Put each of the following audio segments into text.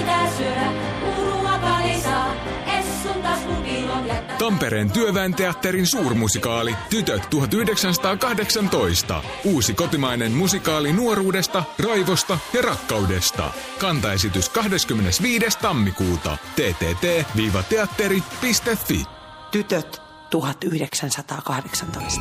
pitää syödä, ruokaa ei saa. Tampereen työväen teatterin suurmusikaali Tytöt 1918. Uusi kotimainen musikaali nuoruudesta, raivosta ja rakkaudesta. Kantaesitys 25. tammikuuta. ttt-teatteri.fi Tytöt 1918.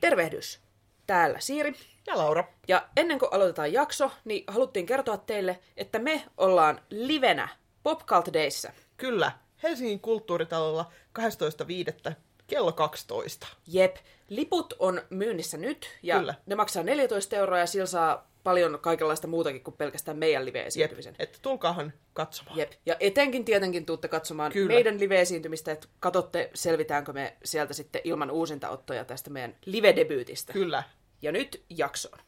Tervehdys! Täällä Siiri. Ja Laura. Ja ennen kuin aloitetaan jakso, niin haluttiin kertoa teille, että me ollaan livenä Popcult Dayssä. Kyllä, Helsingin kulttuuritalolla 12.5. kello 12. Jep, liput on myynnissä nyt ja Kyllä. ne maksaa 14 euroa ja sillä saa paljon kaikenlaista muutakin kuin pelkästään meidän Jep, live-esiintymisen. että tulkaahan katsomaan. Jep. Ja etenkin tietenkin tuutte katsomaan Kyllä. meidän live-esiintymistä, että katsotte, selvitäänkö me sieltä sitten ilman uusintaottoja tästä meidän live-debyytistä. Kyllä. Ja nyt jaksoon.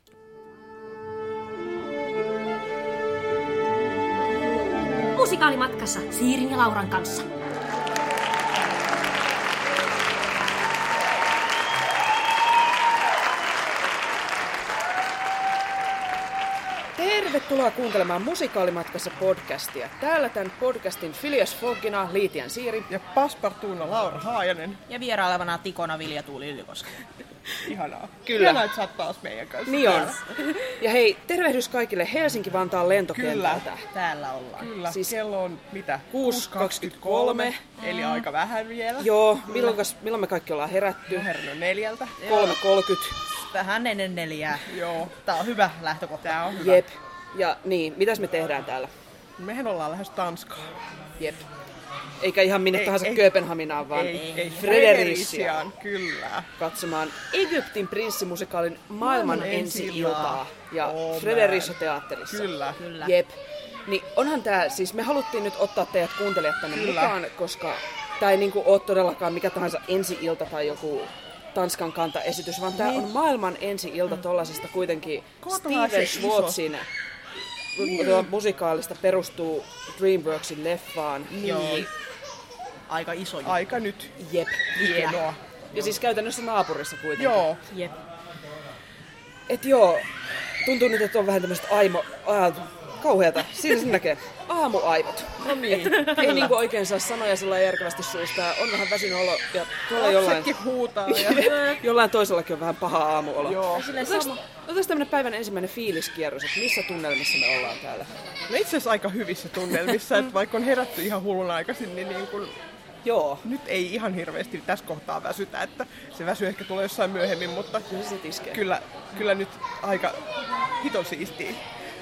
Musikaalimatkassa Siirin ja Lauran kanssa. Tervetuloa kuuntelemaan Musikaalimatkassa podcastia. Täällä tämän podcastin Filias Foggina, Liitian Siiri. Ja paspartuuna Laura Haajanen. Ja vierailevana Tikona Vilja Tuuli Ylikoski. Ihanaa. Kyllä. Ihanaa, että sä oot taas meidän kanssa. Niin on. Ja hei, tervehdys kaikille Helsinki-Vantaan lentokentältä. Täällä ollaan. Kyllä, Siis kello on mitä? 6.23. Eli aika vähän vielä. Joo, milloin, milloin me kaikki ollaan herätty? Herran neljältä. 3.30. Vähän ennen neljää. Joo. Tää on hyvä lähtökohta. Tää on hyvä. Jep. Ja niin, mitäs me tehdään täällä? Mehän ollaan lähes Tanskaan. Jep. Eikä ihan minne Ei, tahansa ei. Kööpenhaminaan, vaan ei, ei. Fredericiaan Kyllä. katsomaan Egyptin prinssimusikaalin maailman Maailman ensi-iltaa. ensi-iltaa. Ja Oh, Fredericia teatterissa. Kyllä. Kyllä. Jep. Niin onhan tää, siis me haluttiin nyt ottaa teidät kuuntelijat tänne Kyllä. mukaan, koska tää ei niinku oo todellakaan mikä tahansa ensi-ilta tai joku Tanskan kanta-esitys, vaan tää on maailman ensi-ilta tollasesta kuitenkin Kohtalaisen Steven iso. Schwartzin niin. musikaalista perustuu Dreamworksin leffaan. Joo. Aika iso juttu. Aika nyt. Jep. Hienoa. Ja siis käytännössä naapurissa kuitenkin. Joo. Jep. Et joo, tuntuu nyt, että on vähän tämmöistä aimo... kauheata. Siinä sen näkee. Aamuaivot. No niin. Et ei niinku oikein saa sanoja sillä järkevästi suusta. On vähän väsynyt olo ja tuolla jollain, huutaa. Ja... jollain toisellakin on vähän paha aamuolo. Joo. Otetaanko tämmönen päivän ensimmäinen fiiliskierros, että missä tunnelmissa me ollaan täällä? No itse asiassa aika hyvissä tunnelmissa, että vaikka on herätty ihan hullun aikaisin, niin, niin kun Joo. nyt ei ihan hirveästi tässä kohtaa väsytä, että se väsy ehkä tulee jossain myöhemmin, mutta Kyllä se kyllä, kyllä nyt aika hiton siistiä.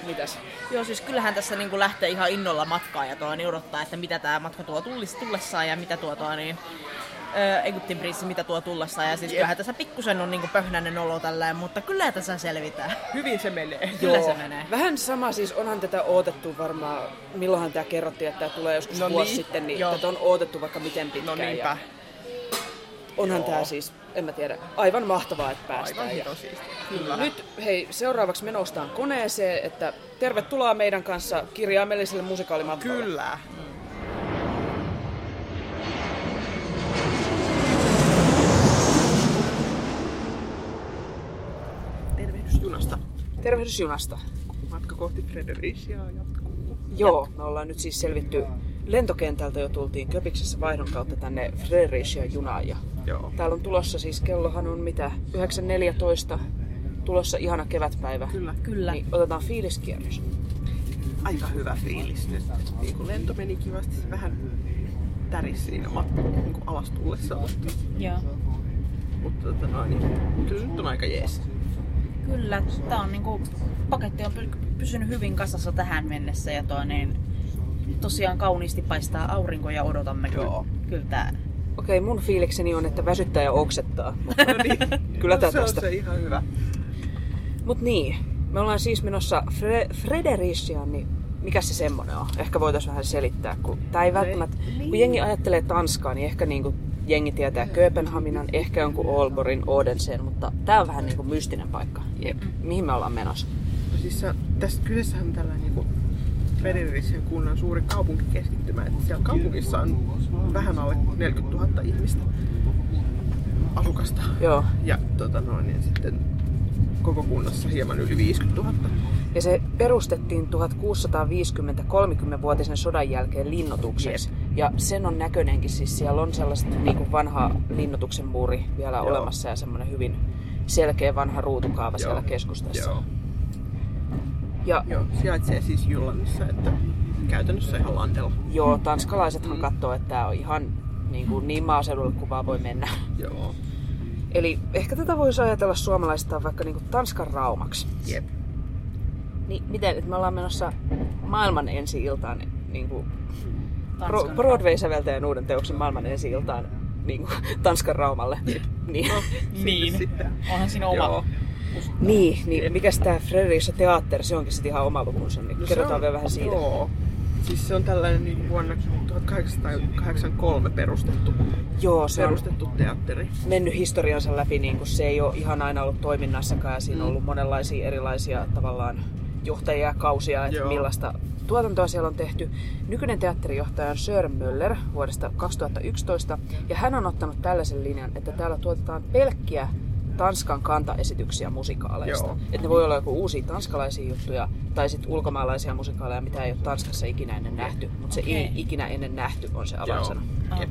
Mitäs? Joo, siis kyllähän tässä niinku lähtee ihan innolla matkaa ja tuo niin odottaa, että mitä tämä matka tuo tullis, tullessaan ja mitä tuo tuo niin ö, Egyptin prinssi, mitä tuo tullessaan. Ja siis Jep. kyllähän tässä pikkusen on niinku pöhnäinen olo tällä, mutta kyllä tässä selvitään. Hyvin se menee. Kyllä se menee. Vähän sama siis, onhan tätä odotettu varmaan, milloinhan tämä kerrottiin, että tämä tulee joskus No vuosi niin, sitten, niin joo. tätä on odotettu vaikka miten No pitkään. niinpä, ja onhan tämä siis, en mä tiedä, aivan mahtavaa, että päästään. aivan ja. Kyllä. nyt hei, seuraavaksi me noustaan koneeseen, että tervetuloa meidän kanssa kirjaimelliselle musikaalimatkalle. Kyllä. Tervehdys junasta. Tervehdys junasta. Matka kohti Fredericiaa jatkuu. Joo, me ollaan nyt siis selvitty lentokentältä jo tultiin Köpiksessä vaihdon kautta tänne Fredericia junaan. Ja Joo. täällä on tulossa siis, kellohan on mitä, 9.14, tulossa ihana kevätpäivä. Kyllä. Kyllä. Niin otetaan fiiliskierros. Aika hyvä fiilis nyt. Niin kun lento meni kivasti, se vähän täris siinä matkan niin kuin alas tullessa, mutta, Joo. mutta tota noin, niin, kyllä nyt on aika jees. Kyllä, tää on niinku, paketti on py- pysynyt hyvin kasassa tähän mennessä ja tuo niin, tosiaan kauniisti paistaa aurinko ja odotamme Joo. kyllä, kyllä tää. Okei, mun fiilikseni on, että väsyttää ja oksettaa. Mutta No niin. Kyllä tää se on tästä. se ihan hyvä. Mut niin, me ollaan siis menossa Fre- Fredericiaan, niin mikä se semmonen on? Ehkä voitais vähän selittää, kun tää ei välttämättä, kun jengi ajattelee Tanskaa, niin ehkä niinku jengi tietää Kööpenhaminan, ehkä jonkun Aalborgin, Odenseen, mutta tää on vähän niinku mystinen paikka. Jep. Mihin me ollaan menossa? No siis se- tässä kyseessähän on tällainen niin Fredericien kunnan suuri kaupunkikeskittymä. Että siellä kaupungissa on vähän alle 40 000 ihmistä asukasta. Joo. Ja tota noin, niin sitten koko kunnassa hieman yli 50 000. Ja se perustettiin 1650 30-vuotisen sodan jälkeen linnoitukseksi. Ja sen on näköinenkin, siis siellä on sellaista niin kuin vanha linnoituksen muuri vielä Joo. olemassa ja semmoinen hyvin selkeä vanha ruutukaava Joo. siellä keskustassa. Joo. Ja Joo, sijaitsee siis Jyllandissa, että käytännössä ihan landella. joo, tanskalaisethan Mm. katsoo, että tämä on ihan niin, kuin niin maaseudulle kuin vaan voi mennä. Joo. Eli ehkä tätä voisi ajatella suomalaistaan vaikka niin kuin Tanskan raumaksi. Jep. Niin miten, että me ollaan menossa maailman ensi-iltaan niin kuin Tanskan Broadway-säveltäjän uuden teoksen maailman ensi-iltaan niin kuin Tanskan raumalle. niin. Niin. Sitten. Onhan siinä oma. Joo. Niin, niin mikäs tää Fredericia Theater, se onkin sitten ihan oma lukunsa, niin No kerrotaan on- vielä vähän siitä. Joo. Siis se on tällainen niin vuonna 1883 perustettu, Joo, se on perustettu teatteri. mennyt historiansa läpi, niin kuin se ei ole ihan aina ollut toiminnassakaan. ja Siinä on Mm. ollut monenlaisia erilaisia tavallaan johtajia ja kausia, että Joo. millaista tuotantoa siellä on tehty. Nykyinen teatterijohtaja on Sören Möller vuodesta 2011, ja hän on ottanut tällaisen linjan, että täällä tuotetaan pelkkiä Tanskan kantaesityksiä musikaaleista. Joo. Että ne voi olla joku uusia tanskalaisia juttuja tai sitten ulkomaalaisia musikaaleja, mitä ei ole Tanskassa ikinä ennen nähty. Mutta se ei ikinä ennen nähty on se avainsana. Jep.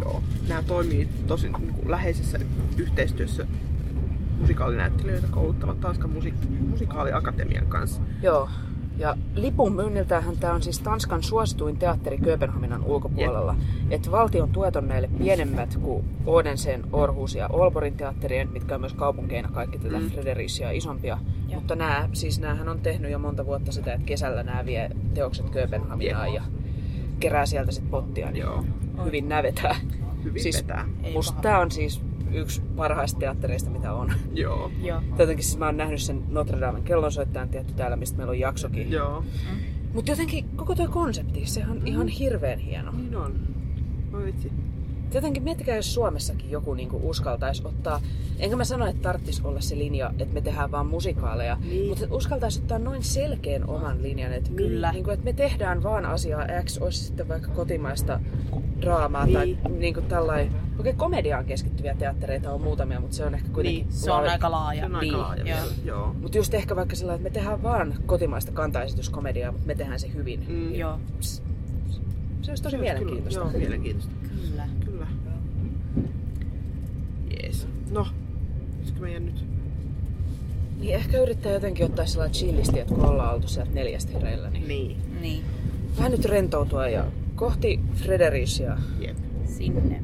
Joo. Nämä toimii tosi niin kuin läheisessä yhteistyössä musikaalinäyttelijöitä kouluttavan Tanskan musik- musikaaliakatemian kanssa. Joo. Ja lipun myynniltähän tämä on siis Tanskan suosituin teatteri Kööpenhaminan ulkopuolella. Et valtion tuet on näille pienemmät kuin Odensen, Orhus ja Olborin teatterien, mitkä on myös kaupunkeina kaikki tätä mm. Frederisia isompia. Joo. Mutta nämä, siis näähän on tehnyt jo monta vuotta sitä, että kesällä nämä vie teokset Kööpenhaminaan ja kerää sieltä sitten pottia, niin Joo. hyvin nävetään. Hyvin siis, vetää. Musta tämä on siis yksi parhaista teattereista, mitä on. Joo. Joo. Jotenkin siis mä oon nähnyt sen Notre Damen kellonsoittajan tietty täällä, mistä meillä on jaksokin. Joo. Mutta jotenkin koko tuo konsepti, se on ihan hirveän hieno. Niin on. Voi vitsi. Jotenkin miettikää, jos Suomessakin joku niinku uskaltaisi ottaa, enkä mä sano, että tarttis olla se linja, että me tehdään vaan musikaaleja, Niin. mutta uskaltaisi ottaa noin selkeän oman linjan, että, Kyllä. Niinku, että me tehdään vaan asiaa X, olisi sitten vaikka kotimaista draamaa Niin. tai niinku tällainen, okei komediaan keskittyviä teattereita on muutamia, mutta se on ehkä kuitenkin Niin, Se on laaja- aika laaja. Se on aika Niin, laaja joo. Joo. Mutta just ehkä vaikka sillä, että me tehdään vaan kotimaista kantaesityskomediaa, mutta me tehdään se hyvin. Mm. Joo, Se olisi tosi Se olisi mielenkiintoista. Kyllä, joo, mielenkiintoista. kyllä. Kyllä. Jees. No, pitäisikö meidän nyt? Niin ehkä yrittää jotenkin ottaa sellainen chillisti, että kun ollaan oltu sieltä neljästä hereillä, niin Niin. Niin, vähän nyt rentoutua ja kohti Frederisia. Jep. sinne.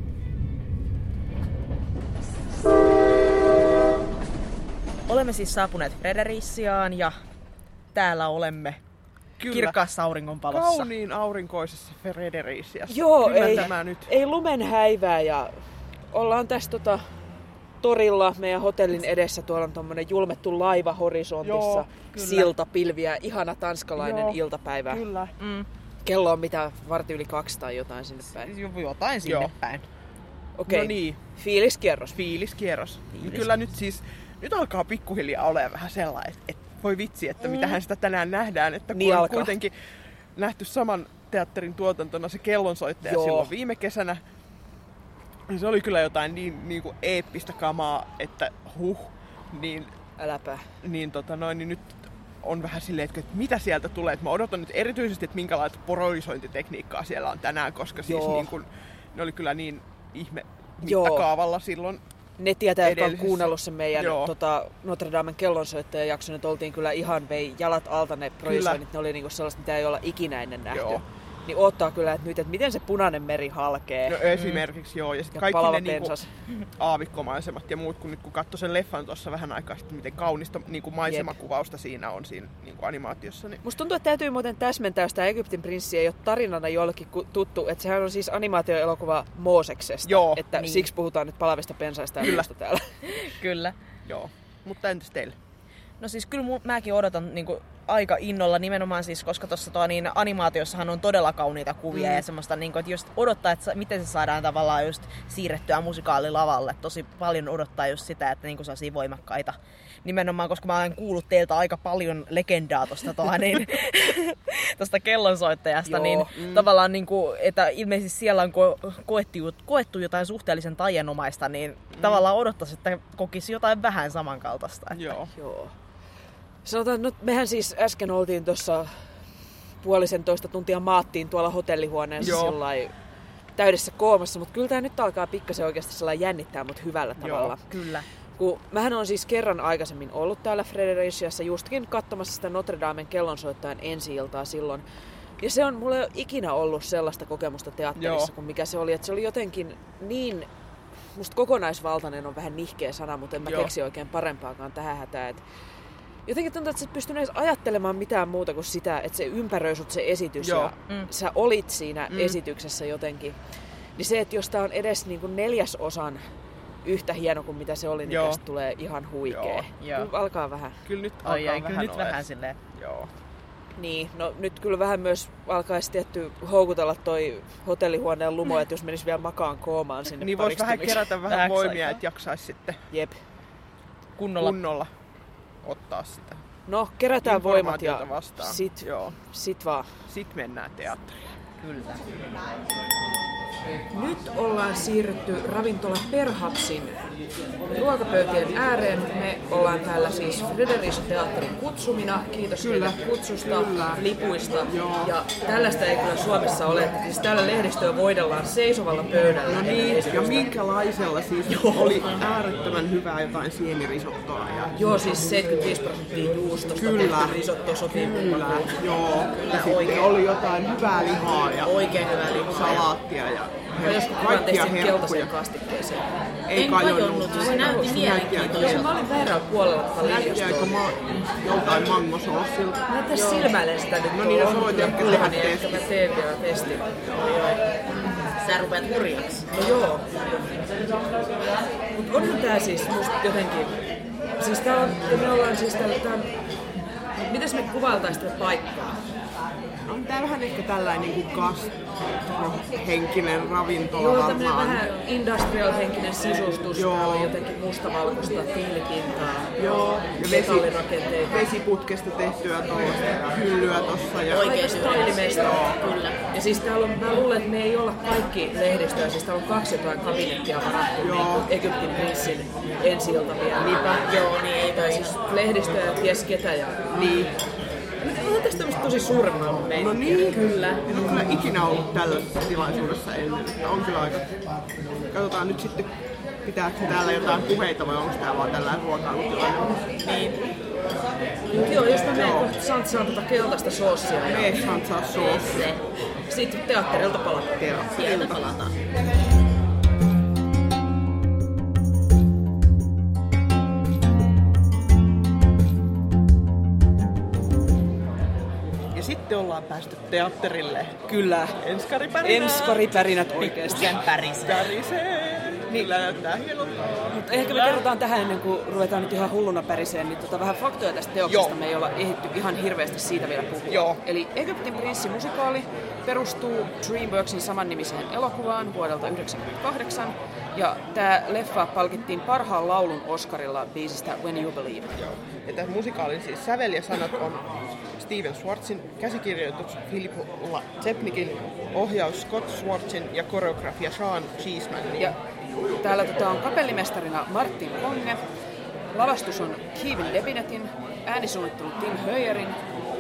Olemme siis saapuneet Fredericiaan ja täällä olemme Kyllä. kirkkaassa auringonpalossa. Kauniin aurinkoisessa Fredericiassa. Joo, Kyllä ei, tämä nyt. ei lumen häivää ja ollaan tässä tota, torilla meidän hotellin edessä. Tuolla on tommonen julmettu laiva horisontissa, Joo, kyllä. silta, pilviä, ihana tanskalainen Joo, iltapäivä. Kyllä. Mm, Kello on mitä, varti yli kaksi tai jotain sinne päin. jotain sinne Joo. päin. Okei, No niin, fiiliskierros. fiiliskierros. Fiilis. Kyllä nyt siis, nyt alkaa pikkuhiljaa olemaan vähän sellainen, että, että voi vitsi, että mm. mitähän sitä tänään nähdään. Että kun Niin on alkaa. kuitenkin nähty saman teatterin tuotantona se kellonsoittaja Joo. silloin viime kesänä. Niin Se oli kyllä jotain niin, niin kuin eeppistä kamaa, että huh, niin Äläpä. niin, tota noin, niin nyt on vähän silleen, että että mitä sieltä tulee. Että mä odotan nyt erityisesti, että minkälaista poroisointitekniikkaa siellä on tänään, koska siis Joo. niin kun, ne oli kyllä niin ihme Joo. mittakaavalla silloin. Ne tietää, jotka on kuunnellut sen meidän Joo. tota, Notre Damen kellonsoittajan jakson, että oltiin kyllä ihan vei jalat alta ne projisoinnit. Ne oli niinku sellaista, mitä ei olla ikinä ennen nähty. Joo. Niin odottaa kyllä, että nyt, että miten se punainen meri halkee. No esimerkiksi joo. Ja sitten ja kaikki ne niinku, aavikkomaisemat ja muut, kun nyt kun katsoi sen leffan tuossa vähän aikaa sitten, miten kaunista niinku maisemakuvausta siinä on siinä niinku animaatiossa. Niin... Musta tuntuu, että täytyy muuten täsmentää, tämä Egyptin prinssi ei ole tarinana jollekin tuttu, että sehän on siis animaatioelokuva Mooseksesta. Joo. Että Niin. siksi puhutaan nyt palavista pensaista ja Kyllä. täällä. Kyllä. Joo. Mutta entäs teille? No siis kyllä mun, mäkin odotan niin kuin aika innolla nimenomaan siis, koska tuossa tuo niin animaatiossahan on todella kauniita kuvia mm. ja semmoista, niin kuin, että just odottaa, että miten se saadaan tavallaan just siirrettyä musikaalilavalle. Tosi paljon odottaa just sitä, että niin kuin sellaisia voimakkaita nimenomaan, koska mä olen kuullut teiltä aika paljon legendaa tuosta niin, tosta kellonsoittajasta, Joo. niin mm. tavallaan niin kuin, että ilmeisesti siellä on ko- koettu, koettu jotain suhteellisen taianomaista, niin mm. tavallaan odottaisi, että kokisi jotain vähän samankaltaista. Että. Joo. Joo. Sanotaan, no mehän siis äsken oltiin tuossa puolisen toista tuntia maattiin tuolla hotellihuoneessa Joo. sillai täydessä koomassa, mutta kyllä tämä nyt alkaa pikkasen oikeasti sellainen jännittää mut hyvällä tavalla. Kyllä. Kun mähän on siis kerran aikaisemmin ollut täällä Fredericiassa justkin katsomassa sitä Notre Damen kellonsoittajan ensi-iltaa silloin. Ja se on, mulla ei ole ikinä ollut sellaista kokemusta teatterissa Joo. kuin mikä se oli. Että se oli jotenkin niin, musta kokonaisvaltainen on vähän nihkeä sana, mutta en mä Joo. keksi oikein parempaakaan tähän hätään. Et jotenkin tuntuu, että sä et pystynyt edes ajattelemaan mitään muuta kuin sitä, että se ympäröi sut se esitys Joo. ja Mm. sä olit siinä Mm. esityksessä jotenkin. Niin se, että jos tää on edes niin kuin neljäsosan yhtä hieno kuin mitä se oli, niin Joo. tästä tulee ihan huikea. Joo. Joo. Kyllä alkaa vähän. Kyllä nyt alkaa ai, kyllä vähän nyt oles. vähän silleen. Joo. Niin, no nyt kyllä vähän myös alkaisi tietty houkutella toi hotellihuoneen lumo, että jos menisi vielä makaan koomaan sinne Niin voisi vähän kerätä vähän voimia, että jaksaisi sitten Jep. Kunnolla. kunnolla ottaa sitä No, kerätään voimat ja vastaan. sit, Joo. sit vaan. Sitten mennään teatteriin. Kyllä. Nyt ollaan siirrytty ravintola Perhapsin ruokapöytien ääreen. Me ollaan täällä siis Fredericia Teatterin kutsumina. Kiitos Kyllä. kyllä. kutsusta, Kyllä. lipuista. Joo. Ja tällaista ei kyllä Suomessa ole. Siis täällä lehdistöä voidellaan seisovalla pöydällä. No niin, ja minkälaisella siis oli äärettömän hyvää jotain sienirisottoa. Ja Joo, siis 75 prosenttia juustosta Kyllä. tehty risotto sopii Kyllä, joo. Ja sitten oikein. oli jotain hyvää lihaa ja Oikein hyvää lihaa. salaattia ja Kukaan keltaisen kastikkeeseen. Ei En kajonnut. se näytti näytti mielenkiintoiselta. Jos mä olin väärällä puolella tätä linjastoa. ma- joltain mangosoossilta? Mä tässä silmäilen sitä nyt. No niin, sä voit on ehkä tehdä testin. mä teen vielä testin. Sä rupeat hurjaksi. No joo. Mut onhan tää siis musta jotenkin... Siis tää on, me ollaan siis täällä, tää. Mitäs me kuvailtais tätä paikkaa? On tää vähän ehkä tällainen niin gastrohenkinen ravintola Joo, varmaan. vähän industrial-henkinen sisustus. Joo. Täällä on jotenkin mustavalkoista tiilipintaa. Joo, ja vesi, Metallirakenteita. vesiputkesta tehtyä tuollaista hyllyä tossa. Ja Oikein stylimesta. Kyllä. Ja siis täällä on, mä luulen, että me ei olla kaikki lehdistöä, siis täällä on kaksi jotain kabinettia varattu Joo. niin Egyptin prinssin ensi ilta vielä. Niinpä. Joo, niin ei tai siis lehdistöä ja ties ketä. Ja... Niin. On tästä tämmöistä tosi surmaa. No niin, Kyllä. En ole kyllä ikinä ollut tällaisessa tilaisuudessa ennen. Että on kyllä aika... Katsotaan nyt sitten, pitääkö täällä jotain puheita vai onko tää vaan tällainen ruokailutilanne. Niin. Mut joo, jos mä menen kohta santsaan tota keltaista soossia ja Me saan saa soos. Se. sitten teatterilta palataan. Sieltä palataan. Ollaan päästy teatterille. Kyllä. Enskaripärinä. Enskaripärinät oikeesti. Sen pärisee. Pärisee. Niin. Kyllä näyttää hienolta. Mutta ehkä me kerrotaan tähän ennen kuin ruvetaan nyt ihan hulluna päriseen, niin tota vähän faktoja tästä teoksesta. Joo. Me ei olla ehditty ihan hirveästi siitä vielä puhua. Joo. Eli Egyptin prinssi musikaali perustuu DreamWorksin samannimiseen elokuvaan vuodelta 1998. Ja tämä leffa palkittiin parhaan laulun Oscarilla biisistä When You Believe. Joo. Ja tämän musikaalin siis sävel ja sanat on Steven Schwartzin, käsikirjoitus Philip Zepnikin, ohjaus Scott Schwartzin ja koreografia Sean Cheeseman. Ja täällä tota on kapellimestarina Martin Konge, lavastus on Kevin Debinetin, äänisuunnittelu Tim Höyerin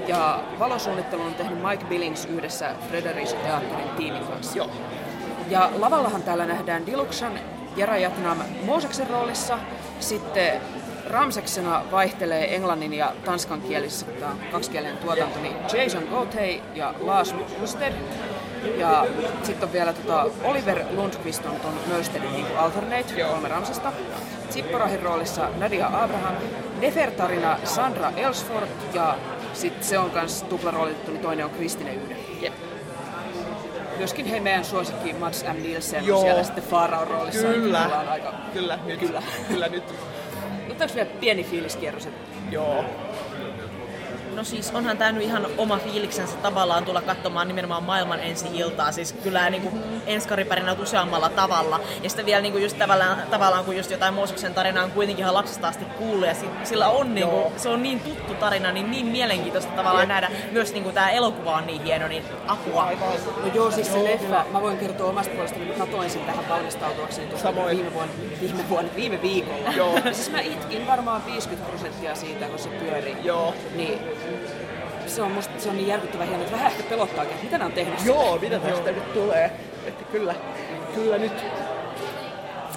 ja valosuunnittelun on tehnyt Mike Billings yhdessä Fredericia Teatterin tiimin kanssa. Joo. Ja lavallahan täällä nähdään Dilukshan Jara Jatnam Mooseksen roolissa, sitten Ramseksena vaihtelee englannin ja tanskan tämä on kaksikielinen tuotanto, niin Jason Gotey ja Lars Husted. Ja sitten on vielä tota Oliver Lundqvist on ton Mörstedin niin alternate, kolme Ramsesta. Zipporahin roolissa Nadia Abraham, Nefertarina Sandra Ellsford ja sitten se on kans tuplaroolitettu, niin toinen on Kristine Yhde. Jep. Myöskin he meidän suosikki Mats M. Nielsen Joo. siellä sitten Faaraon roolissa. Kyllä. Aika... Kyllä, nyt. Kyllä. Kyllä nyt. Otetaanko vielä pieni fiiliskierros? Joo. No siis onhan tämä nyt ihan oma fiiliksensä tavallaan tulla katsomaan nimenomaan maailman ensi iltaa. Siis kyllä niin kuin enskaripärinä useammalla tavalla. Ja sitten vielä niin kuin just tavallaan, tavallaan kun just jotain Mooseksen tarinaa on kuitenkin ihan lapsesta asti kuullut. Ja sillä on niin kuin, se on niin tuttu tarina, niin niin mielenkiintoista tavallaan nähdä. Myös niin kuin tämä elokuva on niin hieno, niin apua. No joo, siis se leffa, mä voin kertoa omasta puolestani, kun katoin sen tähän valmistautuakseni tuossa viime vuonna, viime vuonna, viime viikolla. Joo. Ja siis mä itkin varmaan 50 prosenttia siitä, kun se pyöri. Joo. Niin se on musta se on niin järkyttävän hieno, että vähän ehkä pelottaakin, että mitä ne on tehnyt Joo, mitä tästä nyt tulee? Että kyllä, kyllä nyt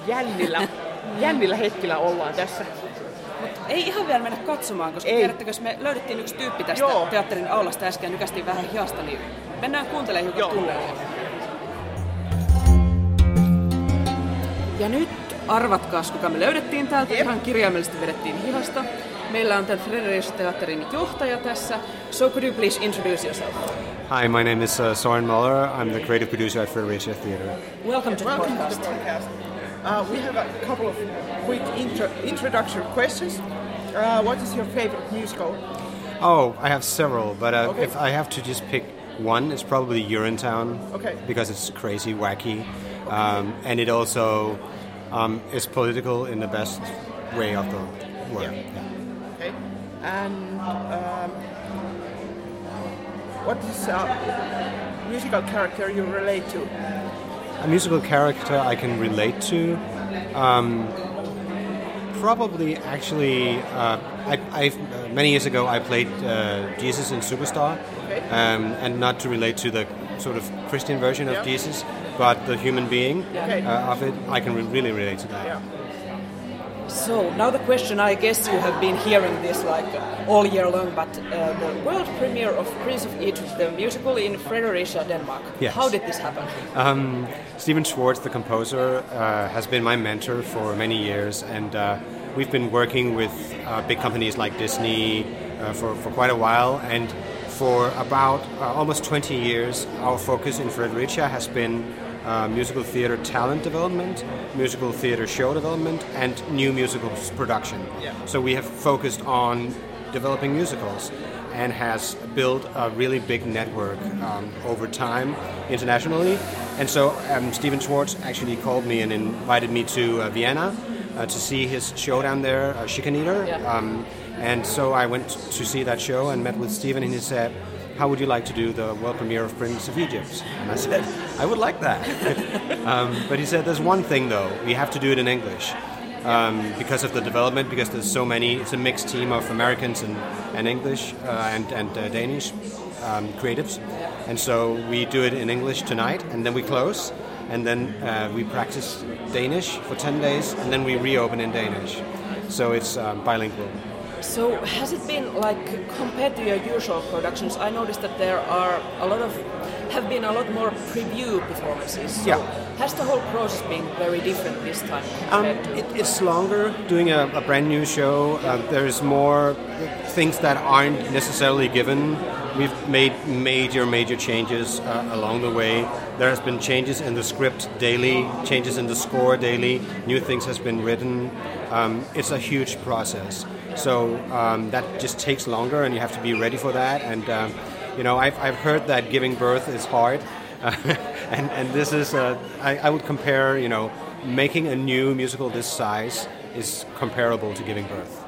jännillä, jännillä hetkillä ollaan tässä. Ei ihan vielä mennä katsomaan, koska Ei. tiedättekö, me löydettiin yksi tyyppi tästä Joo. teatterin aulasta äsken nykästiin vähän hiasta, niin mennään kuuntelemaan hiukan tunnelmaa. Ja nyt arvatkaas, kuka me löydettiin täältä. Jep. Ihan kirjaimellisesti vedettiin hihasta. Meillä on tämän Frederiks Teatterin johtaja tässä. So could you please introduce yourself? Hi, my name is uh, Soren Muller. I'm the creative producer at Fredericia Theatre. Welcome to the Welcome to podcast. the podcast. Uh, we have a couple of quick intro- introductory questions. Uh, what is your favorite musical? Oh, I have several, but uh, Okay. if I have to just pick one, it's probably Urinetown. Okay. Because it's crazy, wacky, um, and it also um, is political in the best way of the word. Yeah. Yeah. And um, what is a musical character you relate to? A musical character I can relate to. Um, probably, actually, uh, I, uh, many years ago I played uh, Jesus in Superstar, Okay. um, and not to relate to the sort of Christian version of Yeah. Jesus, but the human being Okay. uh, of it. I can re- really relate to that. Yeah. So now the question, I guess you have been hearing this like all year long, but uh, the world premiere of Prince of Egypt, the musical in Fredericia, Denmark. Yes. How did this happen? Um, Stephen Schwartz, the composer, uh, has been my mentor for many years, and uh, we've been working with uh, big companies like Disney uh, for, for quite a while. And for about uh, almost 20 years, our focus in Fredericia has been uh, musical theater talent development, musical theater show development, and new musicals production. Yeah. So we have focused on developing musicals and has built a really big network um, over time internationally. And so um, Steven Schwartz actually called me and invited me to uh, Vienna uh, to see his show down there, uh, Chicken Eater. Yeah. Um, and so I went to see that show and met with Stephen, and he said, how would you like to do the world premiere of Prince of Egypt? And I said, I would like that. um, but he said, there's one thing though, we have to do it in English um, because of the development, because there's so many. It's a mixed team of Americans and, and English uh, and, and uh, Danish um, creatives, and so we do it in English tonight, and then we close, and then uh, we practice Danish for ten days, and then we reopen in Danish. So it's um, bilingual. So has it been like compared to your usual productions? I noticed that there are a lot of have been a lot more preview performances. So Yeah. Has the whole process been very different this time? Um, it, it's longer doing a, a brand new show. Uh, there's more things that aren't necessarily given. We've made major, major changes uh, along the way. There has been changes in the script daily, changes in the score daily. New things has been written. Um, it's a huge process. So um, that just takes longer, and you have to be ready for that. And um, you know, I've, I've heard that giving birth is hard. and, and this is, uh, I, I would compare, you know, making a new musical this size is comparable to giving birth.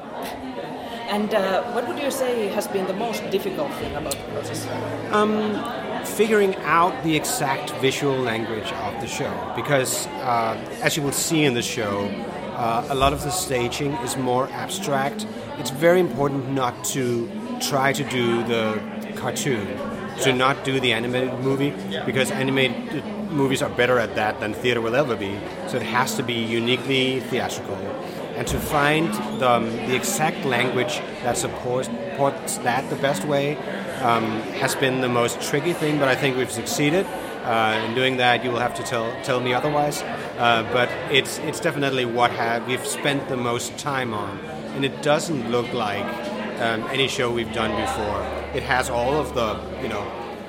and uh, what would you say has been the most difficult thing about the process? Figuring out the exact visual language of the show, because uh, as you will see in the show, uh, a lot of the staging is more abstract. It's very important not to try to do the cartoon, to not do the animated movie, because animated movies are better at that than theater will ever be. So it has to be uniquely theatrical. And to find the, um, the exact language that supports, supports that the best way um, has been the most tricky thing, but I think we've succeeded. Uh, in doing that, you will have to tell, tell me otherwise. Uh, but it's, it's definitely what have, we've spent the most time on. And it doesn't look like um, any show we've done before. It has all of the, you know,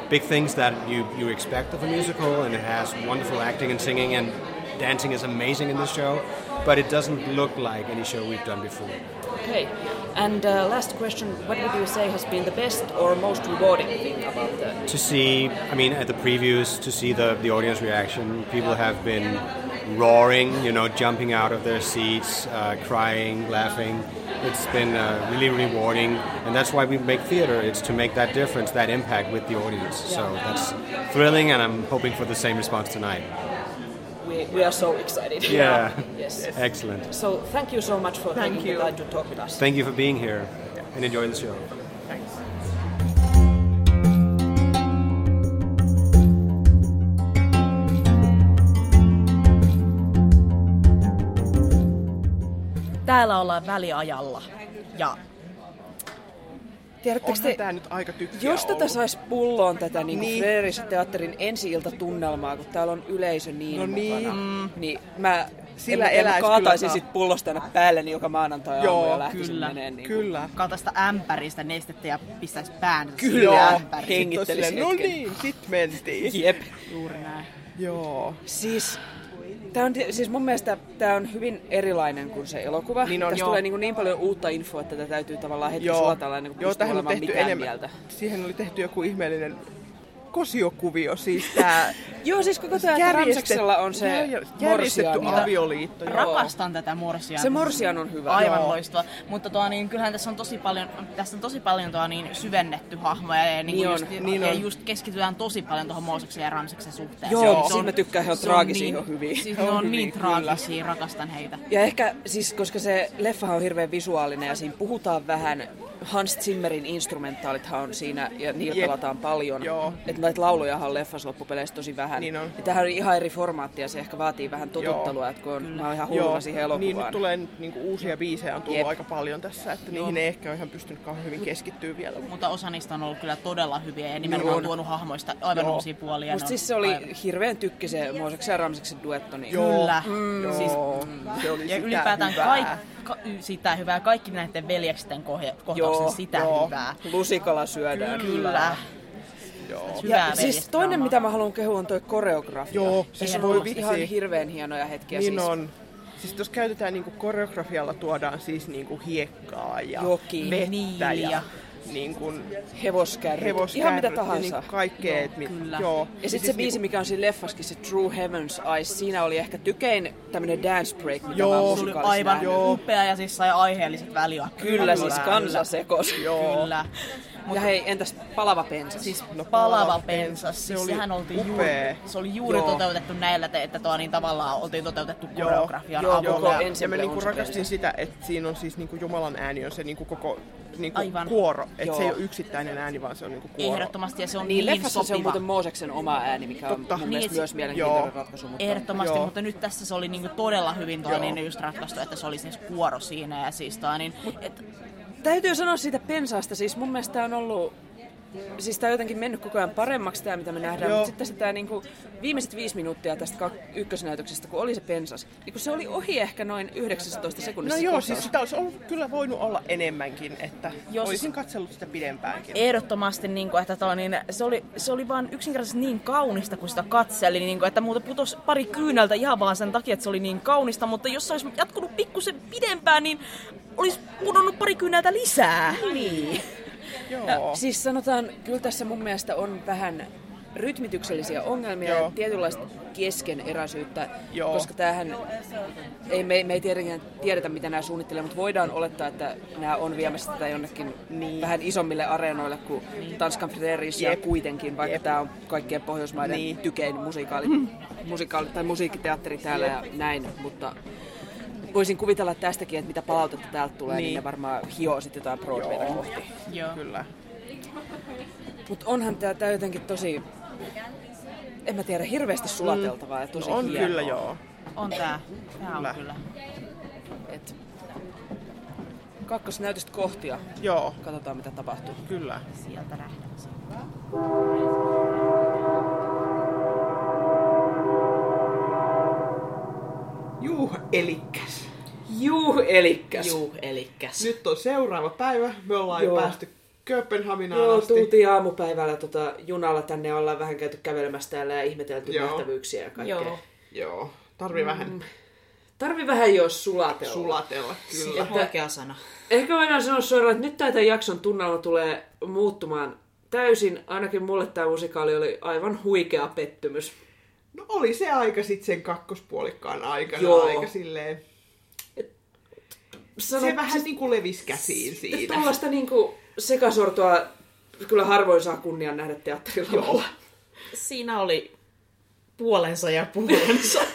big things that you, you expect of a musical, and it has wonderful acting and singing, and dancing is amazing in this show, but it doesn't look like any show we've done before. Okay. And uh, last question: What would you say has been the best or most rewarding thing about the? to see, I mean, at the previews, to see the, the audience reaction, people have been roaring, you know, jumping out of their seats, uh, crying, laughing. It's been uh, really rewarding, and that's why we make theater. It's to make that difference, that impact with the audience. So that's thrilling, and I'm hoping for the same response tonight. We, we are so excited. Yeah. Yes. Excellent. So thank you so much for Thank taking you. the time to talk with us. Thank you for being here, and enjoy the show. Thanks. Täällä ollaan väliajalla. Ja Tiedättekö Onhan te, tää nyt aika tykkää jos tätä saisi pulloon tätä niin Niin. niin. Frederiksen teatterin ensi-iltatunnelmaa, kun täällä on yleisö niin No niin. mukana, niin mä, Sillä en, en kaataisin kyllä sit pullosta tänne päälleni joka maanantai aamu ja Joo, lähtisin kyllä, meneen niin Kyllä. kautta ämpäristä nestettä ja pistäisi pään Kyllä. siihen Joo. ämpäriin. Hengittelisi silleen, No niin, sit mentiin. Jep. Juuri näin. Joo. Siis, tää on, siis mun mielestä tämä on hyvin erilainen kuin se elokuva. Niin on, Tässä joo. tulee niin, niin paljon uutta infoa, että tätä täytyy tavallaan hetki Joo, sulatella ennen kuin Joo tähän on tehty enemmän. mieltä. Siihen oli tehty joku ihmeellinen kosiokuvio, siis tää Joo, siis koko tämä Ramseksella on se jär- järjestetty morsian avioliitto. joo. Rakastan tätä morsiaa. Se morsian on hyvä. Aivan Joo. loistava. Mutta tuo, niin, kyllähän tässä on tosi paljon, tässä on tosi paljon tuo, niin, syvennetty hahmoja ja, niin, Niin just, on, niin ja on. just keskitytään tosi paljon tuohon Mooseksen ja Ramseksen suhteen. Joo, Joo. siitä mä tykkään, he on se traagisia, niin, on hyviä. Siis ne on on niin hyviä, kyllä. traagisia, rakastan heitä. Ja ehkä, siis koska se leffahan on hirveän visuaalinen ja siinä puhutaan vähän, Hans Zimmerin instrumentaalithan on siinä ja niillä Jep. pelataan paljon. Joo. Että näitä laulujahan on leffassa loppupeleissä tosi vähän. Niin on. Ja tämähän on ihan eri formaatti ja se ehkä vaatii vähän totuttelua, että kun on, mä oon ihan hulluna siihen elokuvaan. niin nyt tulee nyt niinku uusia biisejä on tullut Jep. aika paljon tässä, että niihin ei ehkä ole ihan pystynyt kauhean hyvin keskittyä vielä. Mutta osa niistä on ollut kyllä todella hyviä ja nimenomaan on. tuonut hahmoista aivan Joo. uusia puolia. Musta Ne siis se oli aivan- hirveän tykki se Mooseksen ja Ramseksen duetto. Niin Joo. Kyllä. Joo. Siis, se oli ja sitä ylipäätään hyvää. kaik, ka, sitä hyvää. Kaikki näiden kohtaukset Joo, sitä joo. hyvää. Lusikalla syödään. Kyllä. Joo. Ja siis toinen, mitä mä haluan kehua, on toi koreografia. Joo, siis on voi vitsi. ihan hirveän hienoja hetkiä. Niin siis. on. Siis jos käytetään niinku koreografialla tuodaan siis niinku hiekkaa ja Joki. vettä Niiliä. ja niinku Hevoskärryt. hevoskärryt Ihan mitä ja tahansa. niinku kaikkea. et mi- kyllä. Joo. Ja sitten se biisi, mikä on siinä leffaskin, se True Heaven's Eyes, siinä oli ehkä tykein tämmönen dance break, mitä Joo. mä oon Se aivan nähnyt. Joo. upea ja siis sai aiheelliset väliakkeet. Kyllä, siis kansa sekos. Joo. Kyllä. Ja hei, entäs palava pensa? Siis No, palava palava pensas, se siis oli sehän oltiin upea. juuri, se oli juuri Joo. toteutettu näillä, te- että tuo niin tavallaan oltiin toteutettu Joo. koreografian Joo, avulla. koko ja, ja mä on niinku se rakastin pensa. sitä, että siinä on siis niinku Jumalan ääni on se niinku koko niinku Aivan. kuoro. Että se ei Joo. ole yksittäinen ääni, vaan se on niinku kuoro. Ehdottomasti ja se on Niin, niin, leffassa se on sopiva. muuten Mooseksen oma ääni, mikä on Totta. mun Niin, myös mielenkiintoinen Joo. ratkaisu. Mutta... Ehdottomasti, Joo. mutta nyt tässä se oli niinku todella hyvin tuo Joo. niin just ratkaistu, että se oli siis kuoro siinä ja siis tää, niin, et, Täytyy sanoa siitä pensaasta, siis mun mielestä on ollut Siis tää on jotenkin mennyt koko ajan paremmaksi tää, mitä me nähdään, Joo. mutta sitten tässä tää niinku, viimeiset viisi minuuttia tästä kak- ykkösnäytöksestä, kun oli se pensas, niin kun se oli ohi ehkä noin 19 No sekunnissa se joo, kohtaus. siis sitä olisi ollut, kyllä voinut olla enemmänkin, että Jos- olisin katsellut sitä pidempäänkin. ehdottomasti, niin kuin, että tuo, niin, se, oli, se oli vaan yksinkertaisesti niin kaunista, kun sitä katseli, niin kuin, että muuta putos pari kyynältä ihan vaan sen takia, että se oli niin kaunista, mutta jos se olisi jatkunut pikkusen pidempään, niin olisi pudonnut pari kyynältä lisää. Niin. Joo. Siis sanotaan, kyllä tässä mun mielestä on vähän rytmityksellisiä ongelmia Joo. ja tietynlaista keskeneräisyyttä, Joo. koska tämähän, ei, me, me ei tietenkään tiedetä mitä nämä suunnittelee, mutta voidaan olettaa, että nämä on viemässä tätä jonnekin niin. vähän isommille areenoille kuin Tanskan Frederisia Jep. kuitenkin, vaikka Jep. tämä on kaikkien Pohjoismaiden Niin. tykein musikaali, musikaali, tai musiikkiteatteri täällä ja näin, mutta voisin kuvitella tästäkin, että mitä palautetta täältä tulee, niin, Niin. ne varmaan hioo sitten jotain Broadwayta Joo. kohti. Joo. Kyllä. Mutta onhan tää, tää jotenkin tosi, en mä tiedä, hirveästi sulateltavaa ja tosi No on hienoa. kyllä joo. On tää. Tää on Kyllä. kyllä. Et kakkosnäytöstä kohtia. Joo, Katsotaan mitä tapahtuu. kyllä. Sieltä nähdään Juu, elikkäs. Juu, elikkäs. Juu, elikkäs. Nyt on seuraava päivä. Me ollaan Joo. jo päästy Kööpenhaminaan Joo, asti. tultiin aamupäivällä tota, junalla tänne ollaan vähän käyty kävelemässä täällä ja ihmetelty Joo. nähtävyyksiä ja kaikkea. Joo. Joo, tarvii Mm. vähän Tarvi vähän jo sulatella. Sulatella, kyllä. Että... Oikea sana. Ehkä voidaan sanoa suoraan, että nyt tämän jakson tunnelma tulee muuttumaan täysin. Ainakin mulle tämä musikaali oli aivan huikea pettymys. No oli se aika sitten sen kakkospuolikkaan aikana Joo. aika silleen... Sano, se vähän niin kuin levisi käsiin siinä. Tuollaista niinku sekasortoa kyllä harvoin saa kunnian nähdä teatterilavalla. Siinä oli puolensa ja puolensa.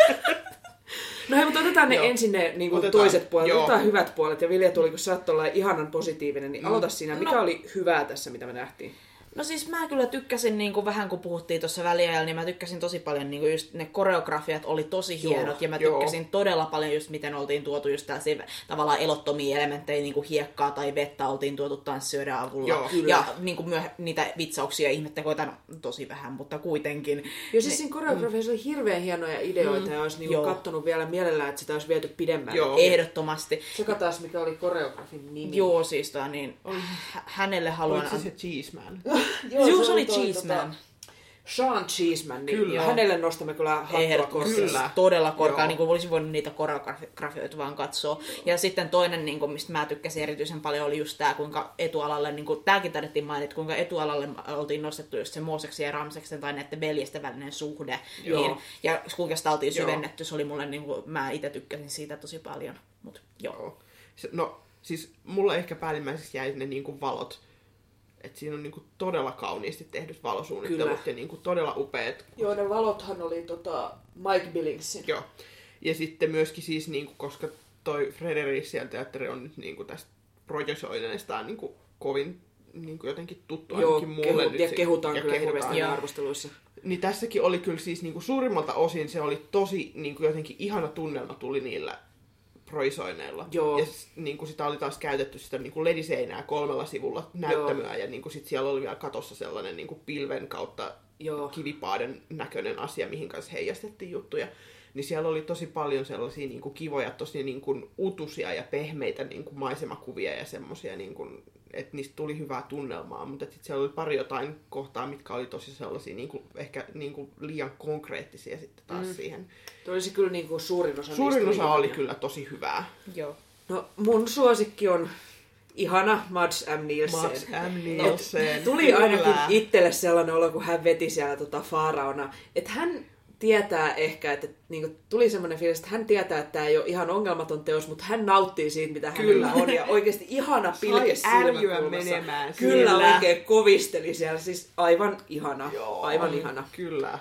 No hei, mutta otetaan ne Joo. ensin ne niin kuin Otetaan, toiset puolet, joo. otetaan hyvät puolet. Ja Vilja tuli, kun sä oot ihanan positiivinen, niin aloita siinä. Mikä No. oli hyvää tässä, mitä me nähtiin? No siis mä kyllä tykkäsin, niin kuin vähän kun puhuttiin tuossa väliajalla, niin mä tykkäsin tosi paljon, niin kuin just ne koreografiat oli tosi Joo, hienot, ja mä joo. tykkäsin todella paljon just miten oltiin tuotu just tällaisia tavallaan elottomia elementtejä, niin kuin hiekkaa tai vettä oltiin tuotu tanssijoiden avulla. Joo, kyllä. ja niin kuin myö, niitä vitsauksia ihmettekoita tosi vähän, mutta kuitenkin. Ja siis siinä koreografiassa oli hirveän hienoja ideoita ja olisi niinku Joo. kattonut vielä mielellään, että sitä olisi viety pidemmälle. Joo. Ehdottomasti. Seka taas, mikä oli koreografin nimi. Joo, siis toi, niin, hä- hänelle haluan... Oliko se se Cheeseman? Joo, se oli toi Cheeseman. Sean Cheeseman, niin Kyllä. hänelle nostamme kyllä hattua korkealle. Todella korkea, Joo. niin kuin olisin voinut niitä koreografioita vaan katsoa. Ja sitten toinen, niin kuin, mistä mä tykkäsin erityisen paljon, oli just tämä, kuinka etualalle, niin kuin, tämäkin taidettiin mainita, kuinka etualalle oltiin nostettu just se Mooseksen ja Ramseksen tai näiden veljesten välinen suhde. Joo. Niin, ja kuinka sitä oltiin Joo. syvennetty, se oli mulle, niin kuin, mä itse tykkäsin siitä tosi paljon. Mut, joo. Joo. Se- No, siis mulla ehkä päällimmäiseksi jäi ne niinku valot. Et siinä on niinku todella kauniisti tehdyt valosuunnittelut Kyllä. ja niinku todella upeat. Joo, ne valothan oli tota Mike Billingsin. Joo. Ja sitten myöskin siis, niinku, koska toi Frederician teatteri on nyt niinku tästä projisoineestaan niinku kovin niinku jotenkin tuttu Joo, ainakin mulle. kehu, nyt ja kehutaan ja kyllä kehutaan. hirveästi Joo. arvosteluissa. Niin tässäkin oli kyllä siis niinku suurimmalta osin se oli tosi niinku jotenkin ihana tunnelma tuli niillä proisoineilla. Joo. Ja s- niinku sitä oli taas käytetty sitä niinku lediseinää kolmella sivulla näyttämöä ja niinku sit siellä oli vielä katossa sellainen niinku pilven kautta Joo. kivipaaden näköinen asia, mihin kanssa heijastettiin juttuja. Niin siellä oli tosi paljon sellaisia niinku kivoja, tosi niinku utusia ja pehmeitä niinku maisemakuvia ja semmosia, niinku, että niistä tuli hyvää tunnelmaa. Mutta sitten siellä oli pari jotain kohtaa, mitkä oli tosi sellaisia niinku, ehkä niinku liian konkreettisia sitten taas mm. siihen. Tuo olisi kyllä niin kuin suurin osa Suurin osa oli kyllä tosi hyvää. joo. No mun suosikki on ihana Mads M. Nielsen. Max M. Nielsen. Tuli ainakin Kyllä. itselle sellainen olo, kun hän veti siellä tota Faaraona, että hän tietää ehkä, että niinku, tuli semmoinen fiilis, että hän tietää, että tämä ei ole ihan ongelmaton teos, mutta hän nauttii siitä, mitä Kyllä. hänellä on. Ja oikeasti ihana pilke menemään Kyllä, siellä. oikein kovisteli siellä. Siis aivan ihana. Joo, Aivan ihana. Kyllä.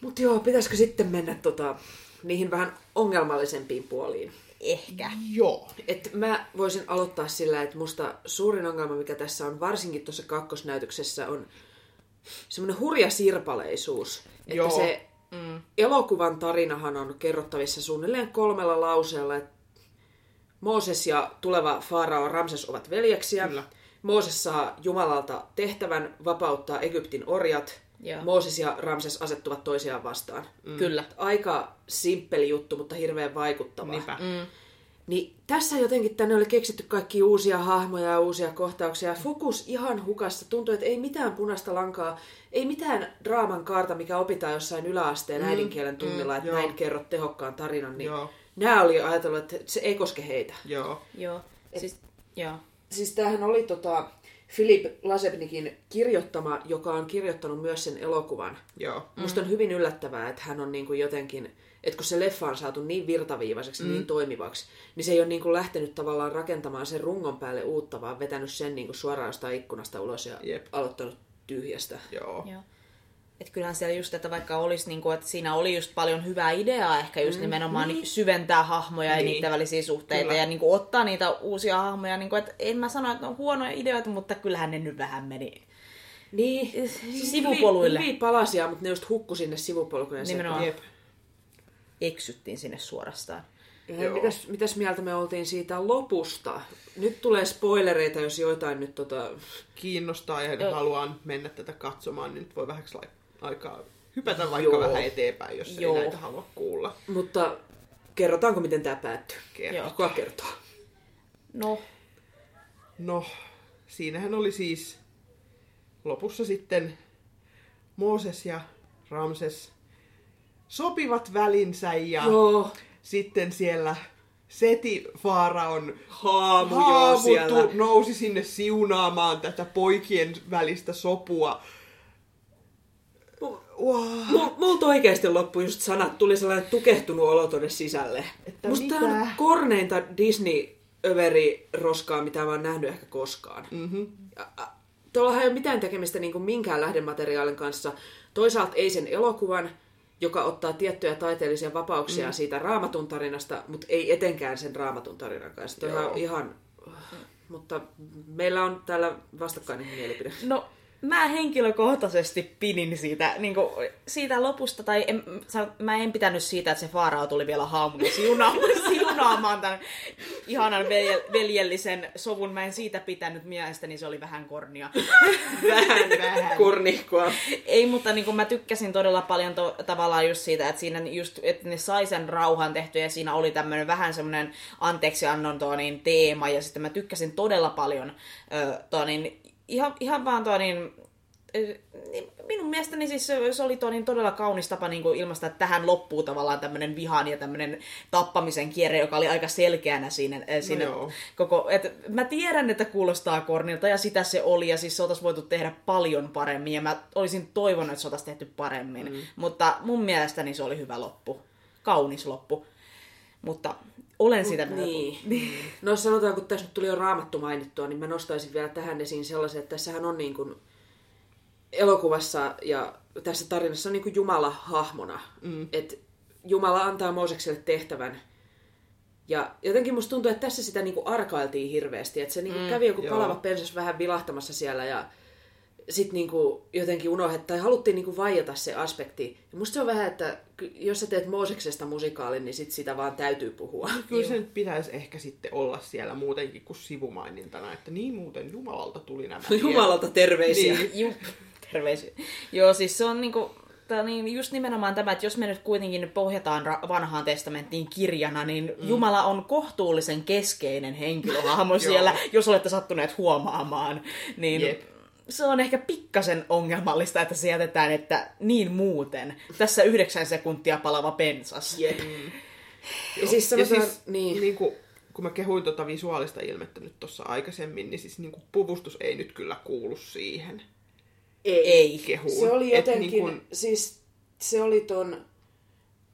Mutta joo, pitäisikö sitten mennä tota, niihin vähän ongelmallisempiin puoliin? Ehkä. Joo. Et mä voisin aloittaa sillä, että musta suurin ongelma, mikä tässä on, varsinkin tuossa kakkosnäytöksessä, on semmoinen hurja sirpaleisuus. Että Joo. se mm. elokuvan tarinahan on kerrottavissa suunnilleen kolmella lauseella, että Mooses ja tuleva faarao Ramses ovat veljeksiä. Kyllä. Mooses saa Jumalalta tehtävän vapauttaa Egyptin orjat. Joo. Mooses ja Ramses asettuvat toisiaan vastaan. Mm. Kyllä. Aika simppeli juttu, mutta hirveän vaikuttava. Niinpä. Mm. Niin tässä jotenkin tänne oli keksitty kaikki uusia hahmoja ja uusia kohtauksia. Fokus ihan hukassa. Tuntuu, että ei mitään punaista lankaa, ei mitään draaman kaarta, mikä opitaan jossain yläasteen äidinkielen tunnilla, että Mm. joo. näin kerrot tehokkaan tarinan. Niin Joo. nämä oli ajatellut, että se ei koske heitä. Joo. Joo. Siis, joo. Siis tämähän oli tota, Philip Lasebnikin kirjoittama, joka on kirjoittanut myös sen elokuvan. Joo. Musta on hyvin yllättävää, että hän on niin kuin jotenkin, että kun se leffa on saatu niin virtaviivaiseksi, mm. niin toimivaksi, niin se ei ole niin kuin lähtenyt tavallaan rakentamaan sen rungon päälle uutta, vaan vetänyt sen niin kuin suoraan jostain ikkunasta ulos ja Jep. aloittanut tyhjästä. Joo. Joo. Et kyllähän siellä just, että vaikka olisi, niin kuin, että siinä oli just paljon hyvää ideaa ehkä just mm, nimenomaan niin. syventää hahmoja niin. ja niiden välisiä suhteita Kyllä. ja niin kuin, ottaa niitä uusia hahmoja. Niin kuin, että en mä sano, että ne on huonoja ideoita, mutta kyllähän ne nyt vähän meni. Niin, Sivupoluille. Hyviä, hyviä palasia, mutta ne just hukku sinne sivupolkujen Nimenomaan. Jep. Eksyttiin sinne suorastaan. Ja mitäs, mitäs mieltä me oltiin siitä lopusta? Nyt tulee spoilereita, jos joitain nyt tota... Kiinnostaa ja Joo. haluan mennä tätä katsomaan, niin nyt voi vähäksi lai- aikaa hypätä vaikka Joo. vähän eteenpäin, jos Joo. ei näitä halua kuulla. Mutta kerrotaanko, miten tämä päättyy? Kerro. Joo. Kuka kertoo? No, No, siinähän oli siis lopussa sitten Mooses ja Ramses sopivat välinsä ja Joo, sitten siellä Seti Faaraon Haamu, joo, haamu nousi sinne siunaamaan tätä poikien välistä sopua. Wow. Mul- Multa oikeasti loppui just sanat, tuli sellainen tukehtunut olo tonne sisälle. Että Musta mitä? tää on korneinta Disney överi roskaa, mitä mä oon nähnyt ehkä koskaan. Mm-hmm. Tuollahan ei ole mitään tekemistä niin kuin minkään lähdemateriaalin kanssa. Toisaalta ei sen elokuvan, joka ottaa tiettyjä taiteellisia vapauksia mm. siitä raamatun tarinasta, mutta ei etenkään sen raamatun tarinan kanssa. On ihan... Mutta meillä on täällä vastakkainen mielipide. No, mä henkilökohtaisesti pidin siitä, niin kuin, siitä lopusta, tai en, mä en pitänyt siitä, että se Faarao tuli vielä haamuna siunaamaan, siunaamaan tämän ihanan velje, veljellisen sovun. Mä en siitä pitänyt, mielestäni se oli vähän kornia. Vähän, vähän. Ei, mutta niin mä tykkäsin todella paljon to, tavallaan just siitä, että siinä just, että ne sai sen rauhan tehtyä ja siinä oli tämmöinen vähän semmoinen anteeksiannon tuo niin, teema ja sitten mä tykkäsin todella paljon ö, tuo niin, ihan, ihan vaan tuo niin, ö, niin minun mielestäni siis se, oli tuo niin todella kaunis tapa niin kuin ilmaista, että tähän loppuu tavallaan tämmöinen vihan ja tämmöinen tappamisen kierre, joka oli aika selkeänä siinä, äh, siinä joo. koko, et mä tiedän, että kuulostaa kornilta ja sitä se oli ja siis se oltaisiin voitu tehdä paljon paremmin ja mä olisin toivonut, että se oltaisiin tehty paremmin. Mm. Mutta mun mielestäni se oli hyvä loppu. Kaunis loppu. Mutta olen sitä mieltä. Niin. No sanotaan, kun tässä nyt tuli jo raamattu mainittua, niin mä nostaisin vielä tähän esiin sellaisen, että tässähän on niin kuin elokuvassa ja tässä tarinassa on niin kuin Jumala hahmona. Mm. Että Jumala antaa Moosekselle tehtävän. Ja jotenkin musta tuntuu, että tässä sitä niin kuin arkailtiin hirveästi. Että se niin kuin kävi joku joo. palava pensas vähän vilahtamassa siellä ja sitten niinku jotenkin unohdettiin, tai haluttiin niinku vaieta se aspekti. Ja musta se on vähän, että jos sä teet Mooseksesta musikaalin, niin sit sitä vaan täytyy puhua. Kyllä se nyt pitäisi ehkä sitten olla siellä muutenkin kuin sivumainintana, että niin muuten Jumalalta tuli nämä. Jumalalta terveisiä. Niin. Terveisiä. Joo, siis se on niinku, niin just nimenomaan tämä, että jos me nyt kuitenkin pohjataan ra- vanhaan testamenttiin kirjana, niin mm. Jumala on kohtuullisen keskeinen henkilöhahmo siellä, jos olette sattuneet huomaamaan. Niin Jep. Se on ehkä pikkasen ongelmallista, että se jätetään, että niin muuten. Tässä yhdeksän sekuntia palava pensas. Jep. Ja siis Ja siis, niin. niin kuin, kun mä kehuin tuota visuaalista ilmettä nyt tuossa aikaisemmin, niin siis niin kuin puvustus ei nyt kyllä kuulu siihen ei. Ei. kehuun. Se oli Et jotenkin, niin kuin- siis se oli ton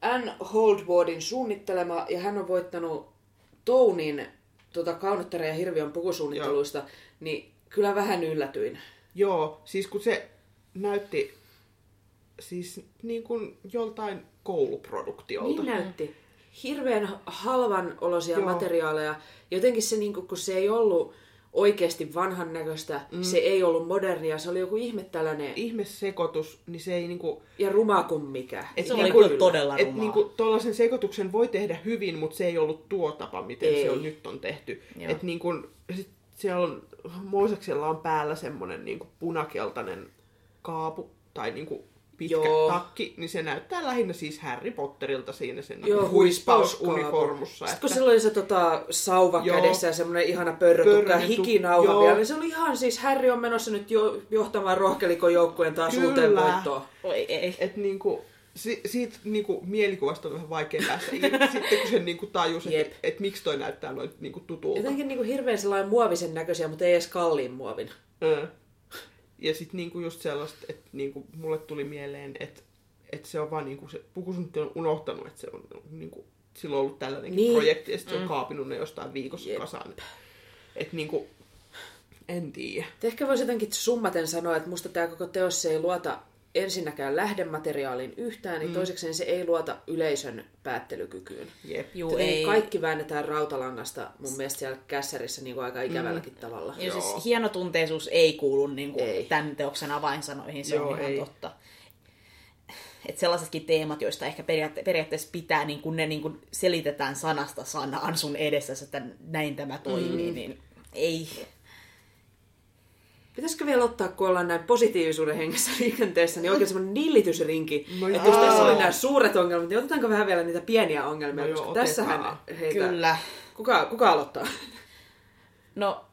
Ann Holdwardin suunnittelema, ja hän on voittanut Tounin tota, Kaunottaren ja Hirviön pukusuunnitteluista, niin kyllä vähän yllätyin. Joo, siis kun se näytti siis niin kuin joltain kouluproduktiolta. Niin näytti. Hirveän halvan olosia Joo. materiaaleja. Jotenkin se, niin kun se ei ollut oikeasti vanhan näköistä, mm. se ei ollut modernia, se oli joku ihme tällainen Ihmesekoitus, niin se ei niinku... ja ruma kuin mikä. Et Se oli niinku- kyllä todella Et rumaa. niinku tollasen sekoituksen voi tehdä hyvin, mutta se ei ollut tuo tapa, miten Ei. se on nyt on tehty. Joo. Et niinku, sit siellä on, Mooseksella on päällä semmonen niinku punakeltainen kaapu tai niinku pitkä Joo. takki, niin se näyttää lähinnä siis Harry Potterilta siinä sen Joo, huispausuniformussa. Sitten kun sillä oli se tota, sauva Joo. kädessä ja semmoinen ihana pörrötukka hikinauha vielä, niin se oli ihan siis, Harry on menossa nyt jo, johtamaan rohkelikon joukkueen taas Kyllä. uuteen voittoon. Oi ei. Et niinku, si, siitä niinku mielikuvasta on vähän vaikea päästä sitten kun sen niinku tajus, että et miksi toi näyttää noin niinku tutulta. Jotenkin niinku hirveän sellainen muovisen näköisiä, mutta ei edes kalliin muovin. Ö. Ja sitten niinku just sellaista, että niinku mulle tuli mieleen, että että se on vaan niinku se pukusuunnittelu on unohtanut, että se on niinku, sillä on ollut tällainenkin Niin. projekti ja sitten mm. se on kaapinut ne jostain viikossa Jep. kasaan. Että niinku, en tiedä. Et Ehkä voisi jotenkin summaten sanoa, että musta tämä koko teos ei luota ensinnäkään lähdemateriaaliin yhtään, niin mm. toisekseen se ei luota yleisön päättelykykyyn. Jep. Juu, Jotenkin ei. Kaikki väännetään rautalangasta mun mielestä siellä kässärissä niin kuin aika ikävälläkin mm. tavalla. Ja Joo. siis hienotunteisuus ei kuulu niin kuin Ei. tämän teoksen avainsanoihin, se Joo, on ihan ei. totta. Et sellaisetkin teemat, joista ehkä periaatte- periaatteessa pitää, niin kun ne niin kun selitetään sanasta sanaan sun edessä, että näin tämä toimii, mm. niin ei. Pitäisikö vielä ottaa, kun ollaan näin positiivisuuden hengessä liikenteessä, niin oikein semmoinen nillitysrinki. No että jos tässä oli nämä suuret ongelmat, niin otetaanko vähän vielä niitä pieniä ongelmia, No joo, koska otetaan. tässähän heitä... Kyllä. Kuka, kuka aloittaa? No,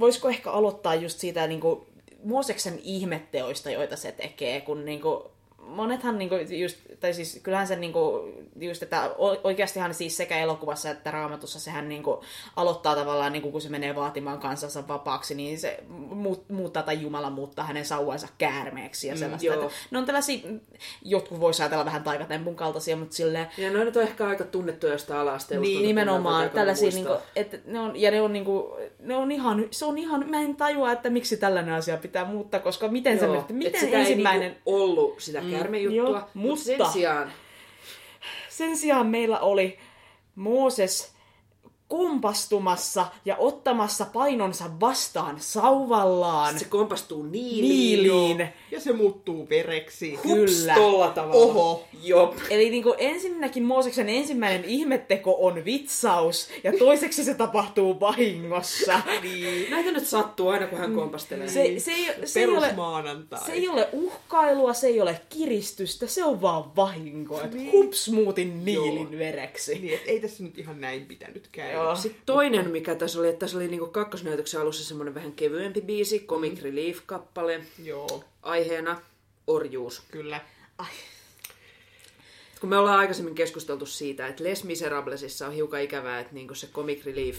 voisiko ehkä aloittaa just siitä niin kuin, Mooseksen ihmetteoista, joita se tekee, kun niin kuin, monethan niinku just, tai siis kyllähän se niinku, just, että oikeastihan siis sekä elokuvassa että raamatussa sehän niinku aloittaa tavallaan, niinku, kun se menee vaatimaan kansansa vapaaksi, niin se muut, muuttaa tai Jumala muuttaa hänen sauvansa käärmeeksi ja sellaista. joo. että ne on tällaisia, jotkut voisi ajatella vähän taikatempun kaltaisia, mutta silleen, Ja ne on ehkä aika tunnettu jostain ala-astelusta. niin, nimenomaan näitä tällaisia, niinku, että ne on, ja ne on, niinku, ne on ihan, se on ihan, mä en tajua, että miksi tällainen asia pitää muuttaa, koska miten se Joo, et miten sitä ensimmäinen, ei niinku ollut sitä käärmejuttua, joo, mutta mutta- sen sijaan sen sijaan meillä oli Mooses kompastumassa ja ottamassa painonsa vastaan sauvallaan se kompastuu niiliin. niiliin. Ja se muuttuu vereksi. Hups, Kyllä. tolla tavalla. Oho. Jop. Eli niin kuin ensinnäkin Mooseksen ensimmäinen ihmetteko on vitsaus, ja toiseksi se tapahtuu vahingossa. Niin. Näitä nyt sattuu aina, kun hän kompastelee. Se, se, ei, se, ei ole, se ei ole uhkailua, se ei ole kiristystä, se on vaan vahinko. Että Niin. hups muutin niilin Joo. vereksi. Niin, et ei tässä nyt ihan näin pitänyt käydä. Joo. Sitten toinen, mikä tässä oli, että tässä oli niinku kakkosnäytöksen alussa semmoinen vähän kevyempi biisi, Comic Relief-kappale, Joo, aiheena orjuus. kyllä. Kun me ollaan aikaisemmin keskusteltu siitä, että Les Miserablesissa on hiukan ikävää, että niinku se Comic Relief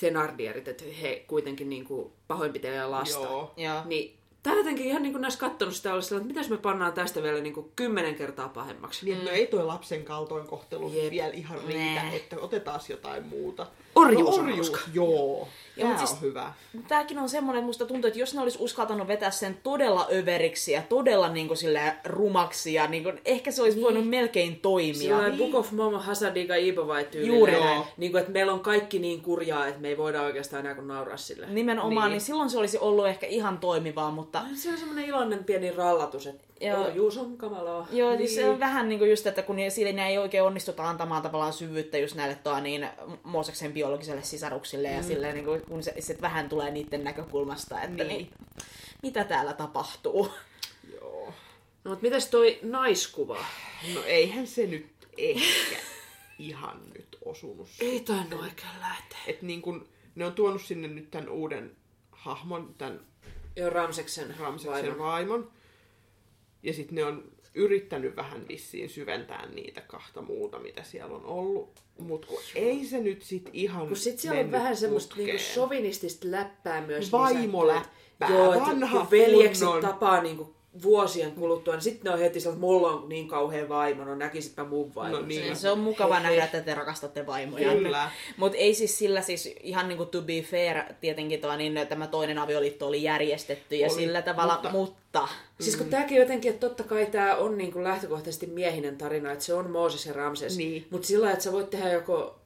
Thenardierit, että he kuitenkin niinku pahoinpitelee lasta. Joo. Joo. Niin tää jotenkin ihan niin kuin näissä kattonut sitä olla sellainen, että mitäs me pannaan tästä vielä niin kuin kymmenen kertaa pahemmaksi. Niin, että no ei toi lapsen kaltoinkohtelu Jep. vielä ihan riitä, Nää. että otetaan jotain muuta. Orjuus no, orjuus, joo. Joo, Tää siis- on hyvä. Tämäkin on semmoinen, musta tuntuu, että jos ne olisi uskaltanut vetää sen todella överiksi ja todella niin kuin, rumaksi, ja niin kuin, ehkä se olisi voinut melkein toimia. Sillä Book of Mama Hasadiga Ibovai tyylillä. Juuri Joo. näin. Niin kuin, että meillä on kaikki niin kurjaa, että me ei voida oikeastaan enää kuin nauraa sille. Nimenomaan, niin. Niin. niin silloin se olisi ollut ehkä ihan toimivaa, mutta Se on semmoinen iloinen pieni rallatus, että Joo. orjuus on kamalaa. Joo, niin. se on vähän niin kuin just, että kun siinä ei oikein onnistuta antamaan tavallaan syvyyttä just näille toa, niin Mooseksen biologiselle sisaruksille ja silleen, niin kuin, kun se, se vähän tulee niiden näkökulmasta, että niin. Niin. Niin, mitä täällä tapahtuu. Joo. No, mutta mitäs toi naiskuva? No eihän se nyt ehkä ihan nyt osunut. Ei tainnut oikein lähteä. Että niin kun, ne on tuonut sinne nyt tämän uuden hahmon, tämän Joo, Ramseksen Ramseksen vaimon. vaimon. Ja sitten ne on yrittänyt vähän vissiin syventää niitä kahta muuta, mitä siellä on ollut. Mutta kun ei se nyt sit ihan Kun sit siellä on vähän semmoista putkeen. niinku sovinistista läppää myös Vaimoläppää. Joo, että vanha kun veljekset kunnon. tapaa niinku vuosien kuluttua, niin sitten ne on heti sellainen, että mulla on niin kauhean vaimo, no näkisitpä mun vaimo. No niin. Niin, se on mukava nähdä, että te rakastatte vaimoja. Kyllä. Mutta ei siis sillä siis ihan niin kuin to be fair tietenkin tuo, niin tämä toinen avioliitto oli järjestetty ja Oli, sillä tavalla, mutta, mutta- mutta Siis kun tämäkin jotenkin, että totta kai tämä on niinku lähtökohtaisesti miehinen tarina, että se on Mooses ja Ramses. Niin. Mutta sillä että sä voit tehdä joko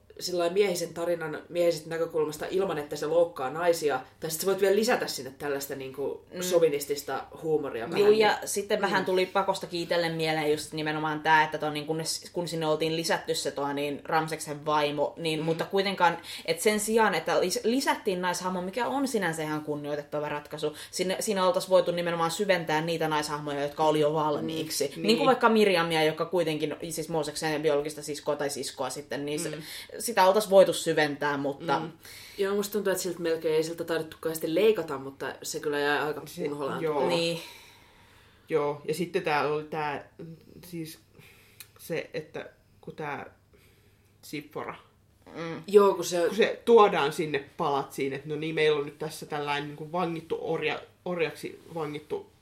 miehisen tarinan miehisestä näkökulmasta ilman, että se loukkaa naisia, tai sitten voit vielä lisätä sinne tällaista niinku sovinistista huumoria. vähän Joo, niin- ja sitten vähän tuli pakosta kiitellen mieleen just nimenomaan tämä, että toi, niin kun, kun sinne oltiin lisätty se tuo, niin Ramseksen vaimo, niin, mm. mutta kuitenkaan, että sen sijaan, että lis, lisättiin naishahmo, mikä on sinänsä ihan kunnioitettava ratkaisu, sinne, siinä oltaisiin voitu nimenomaan syventää niitä naishahmoja, jotka oli jo valmiiksi. Mm. Niin. niin kuin vaikka Mirjamia, joka kuitenkin, siis Mooseksen biologista siskoa tai siskoa sitten, niin se, sitä oltaisiin voitu syventää, mutta... Mm. Joo, musta tuntuu, että siltä melkein ei siltä taidettu kauheasti leikata, mutta se kyllä jäi aika Se- unholaan. joo. Niin. Joo, ja sitten täällä oli tää, siis se, että kun tää Sippora, Joo, kun se... kun se tuodaan sinne palatsiin, että no niin, meillä on nyt tässä tällainen niin kuin vangittu orja, orjaksi vangittu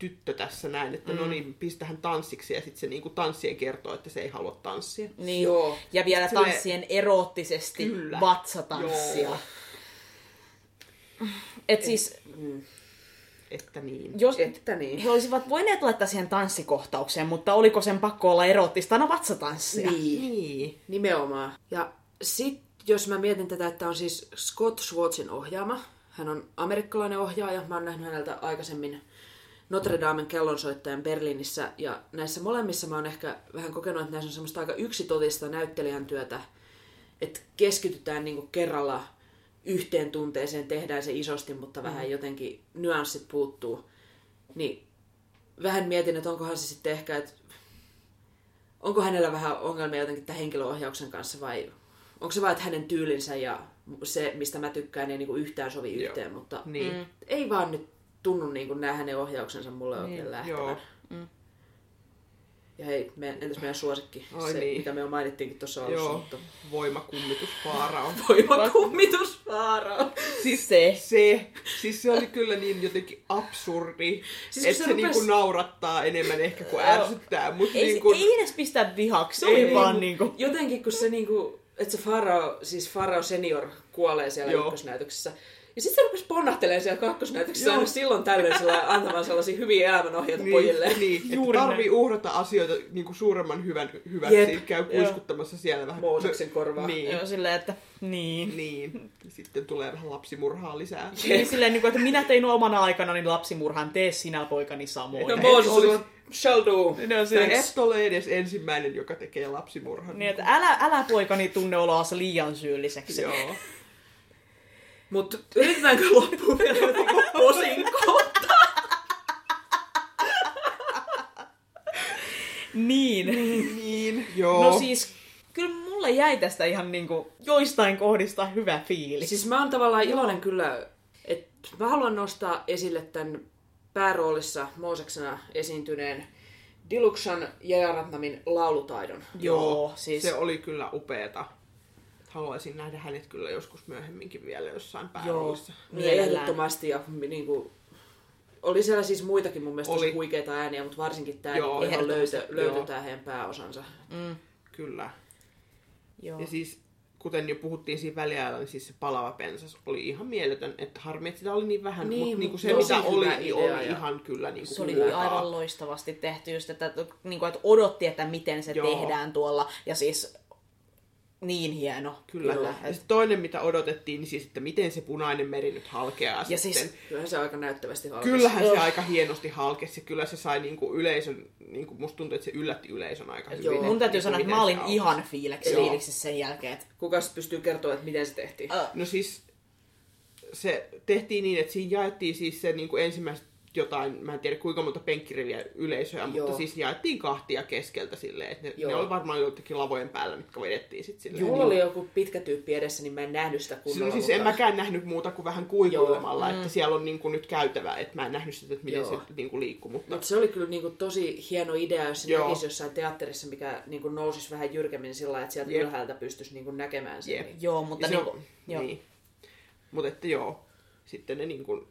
tyttö tässä näin, että mm. no niin, pistähän tanssiksi, ja sitten se niin kuin tanssien kertoo, että se ei halua tanssia. Niin, Joo. ja vielä Silleen- tanssien eroottisesti Kyllä. vatsatanssia. Joo. Et siis, Että niin. jos Että niin. he olisivat voineet laittaa siihen tanssikohtaukseen, mutta oliko sen pakko olla eroottista? No vatsatanssia. Niin. Niin. Nimenomaan. Ja sit, jos mä mietin tätä, että on siis Scott Schwartzin ohjaama. Hän on amerikkalainen ohjaaja. Mä oon nähnyt häneltä aikaisemmin Notre Damen kellonsoittajan Berliinissä. Ja näissä molemmissa mä oon ehkä vähän kokenut, että näissä on semmoista aika yksitotista näyttelijän työtä. Että keskitytään niinku kerralla yhteen tunteeseen, tehdään se isosti, mutta vähän jotenkin nyanssit puuttuu. Niin vähän mietin, että onkohan se sitten ehkä, että onko hänellä vähän ongelmia jotenkin tämän henkilöohjauksen kanssa vai onko se vain, että hänen tyylinsä ja se, mistä mä tykkään, ei niinku yhtään sovi Joo. yhteen, mutta Niin. ei vaan nyt tunnu niin kuin nämä hänen ohjauksensa mulle oikein lähtevän. Joo. Ja hei, me, entäs meidän suosikki, Ai se, niin. mikä me jo mainittiinkin tuossa alussa, Joo, mutta voimakummitus Faarao. voimakummitus Faarao. Siis Se. se, siis se oli kyllä niin jotenkin absurdi, Siis että se se, rupes- niinku naurattaa enemmän ehkä kuin Joo. ärsyttää. Mutta Ei, niinku, ei edes pistä vihaksi, se oli Ei, vaan mut- niinku... Jotenkin kun se niinku, että se Farao, siis Farao senior kuolee siellä Joo. ykkösnäytöksessä. Ja sitten se rupesi ponnahtelemaan siellä kakkosnäytöksessä Joo. aina silloin tällöin sillä antamaan sellaisia hyviä elämänohjeita pojille. Niin, niin että Juuri tarvii uhrata asioita niinku suuremman hyvän hyväksi. Jep. Käy kuiskuttamassa siellä vähän. Mooseksen korvaa. Niin. Joo, silleen, että niin. Niin. Sitten tulee vähän lapsimurhaa lisää. Niin silleen, niin kuin, että minä tein omana aikana niin lapsimurhan, tee sinä poikani samoin. No Mooses olisi- oli, shall do. No, se- et ole edes ensimmäinen, joka tekee lapsimurhan. Niin, että älä, älä poikani tunne oloasi liian syylliseksi. Joo. Mutta yritetäänkö loppuun vielä jotenkin posinko? Niin. Niin, joo. No siis, kyllä mulle jäi tästä ihan niinku joistain kohdista hyvä fiilis. Siis mä oon tavallaan iloinen kyllä, että mä haluan nostaa esille tämän pääroolissa Mooseksena esiintyneen Dilukshan Jajaratnamin laulutaidon. Joo, siis... Se oli kyllä upeeta. Haluaisin nähdä hänet kyllä joskus myöhemminkin vielä jossain pääroolissa. Niin Mielellään. ehdottomasti ja niin kuin, oli siellä siis muitakin mun mielestä Oli. huikeita ääniä, mutta varsinkin tämä Joo, ihan löytö, löytö tää heidän pääosansa. Kyllä. Joo. Ja siis, kuten jo puhuttiin siinä väliajalla, niin siis se palava pensas oli ihan mieletön. Että harmi, että sitä oli niin vähän, Niin, mutta niinku se mitä oli, niin oli ja- Se ihan kyllä niinku oli kultaa. aivan loistavasti tehty just, että, niin kuin, että odotti, että miten se Joo. tehdään tuolla. Ja siis niin hieno. Kyllä. Kyllä. Ja sit toinen, mitä odotettiin, niin siis, että miten se punainen meri nyt halkeaa Ja sitten. siis Kyllähän se aika näyttävästi halkesi. Kyllähän se Joo. aika hienosti halkesi kyllä se sai niinku yleisön, niinku musta tuntuu, että se yllätti yleisön aika hyvin. Joo. että mun täytyy niinku sanoa, että mä olin ihan fiileksi, Joo. sen jälkeen. Että... Kuka sit pystyy kertoa, että miten se tehtiin? Ö, No siis se tehtiin niin, että siinä jaettiin siis se niinku ensimmäiset jotain, mä en tiedä kuinka monta penkkiriviä yleisöä, Joo. mutta siis jaettiin kahtia keskeltä silleen, että ne, Joo. ne oli varmaan jotenkin lavojen päällä, mitkä vedettiin sitten silleen. Mulla oli joku pitkä tyyppi edessä, niin mä en nähnyt sitä kunnolla. No siis en mäkään nähnyt muuta kuin vähän kuikuilemalla, että siellä on niinku nyt käytävä, että mä en nähnyt sitä, että miten Joo. se niinku liikkuu, mutta Mutta se oli kyllä niinku tosi hieno idea, jos se Joo. näkisi jossain teatterissa, mikä niinku nousisi vähän jyrkemmin sillä lailla, että sieltä Jep. ylhäältä pystyisi niinku näkemään sen. Jep. Niin. Joo, mutta Ja se niin on- kuin, joo. Niin. Mutta että joo, sitten ne niinku...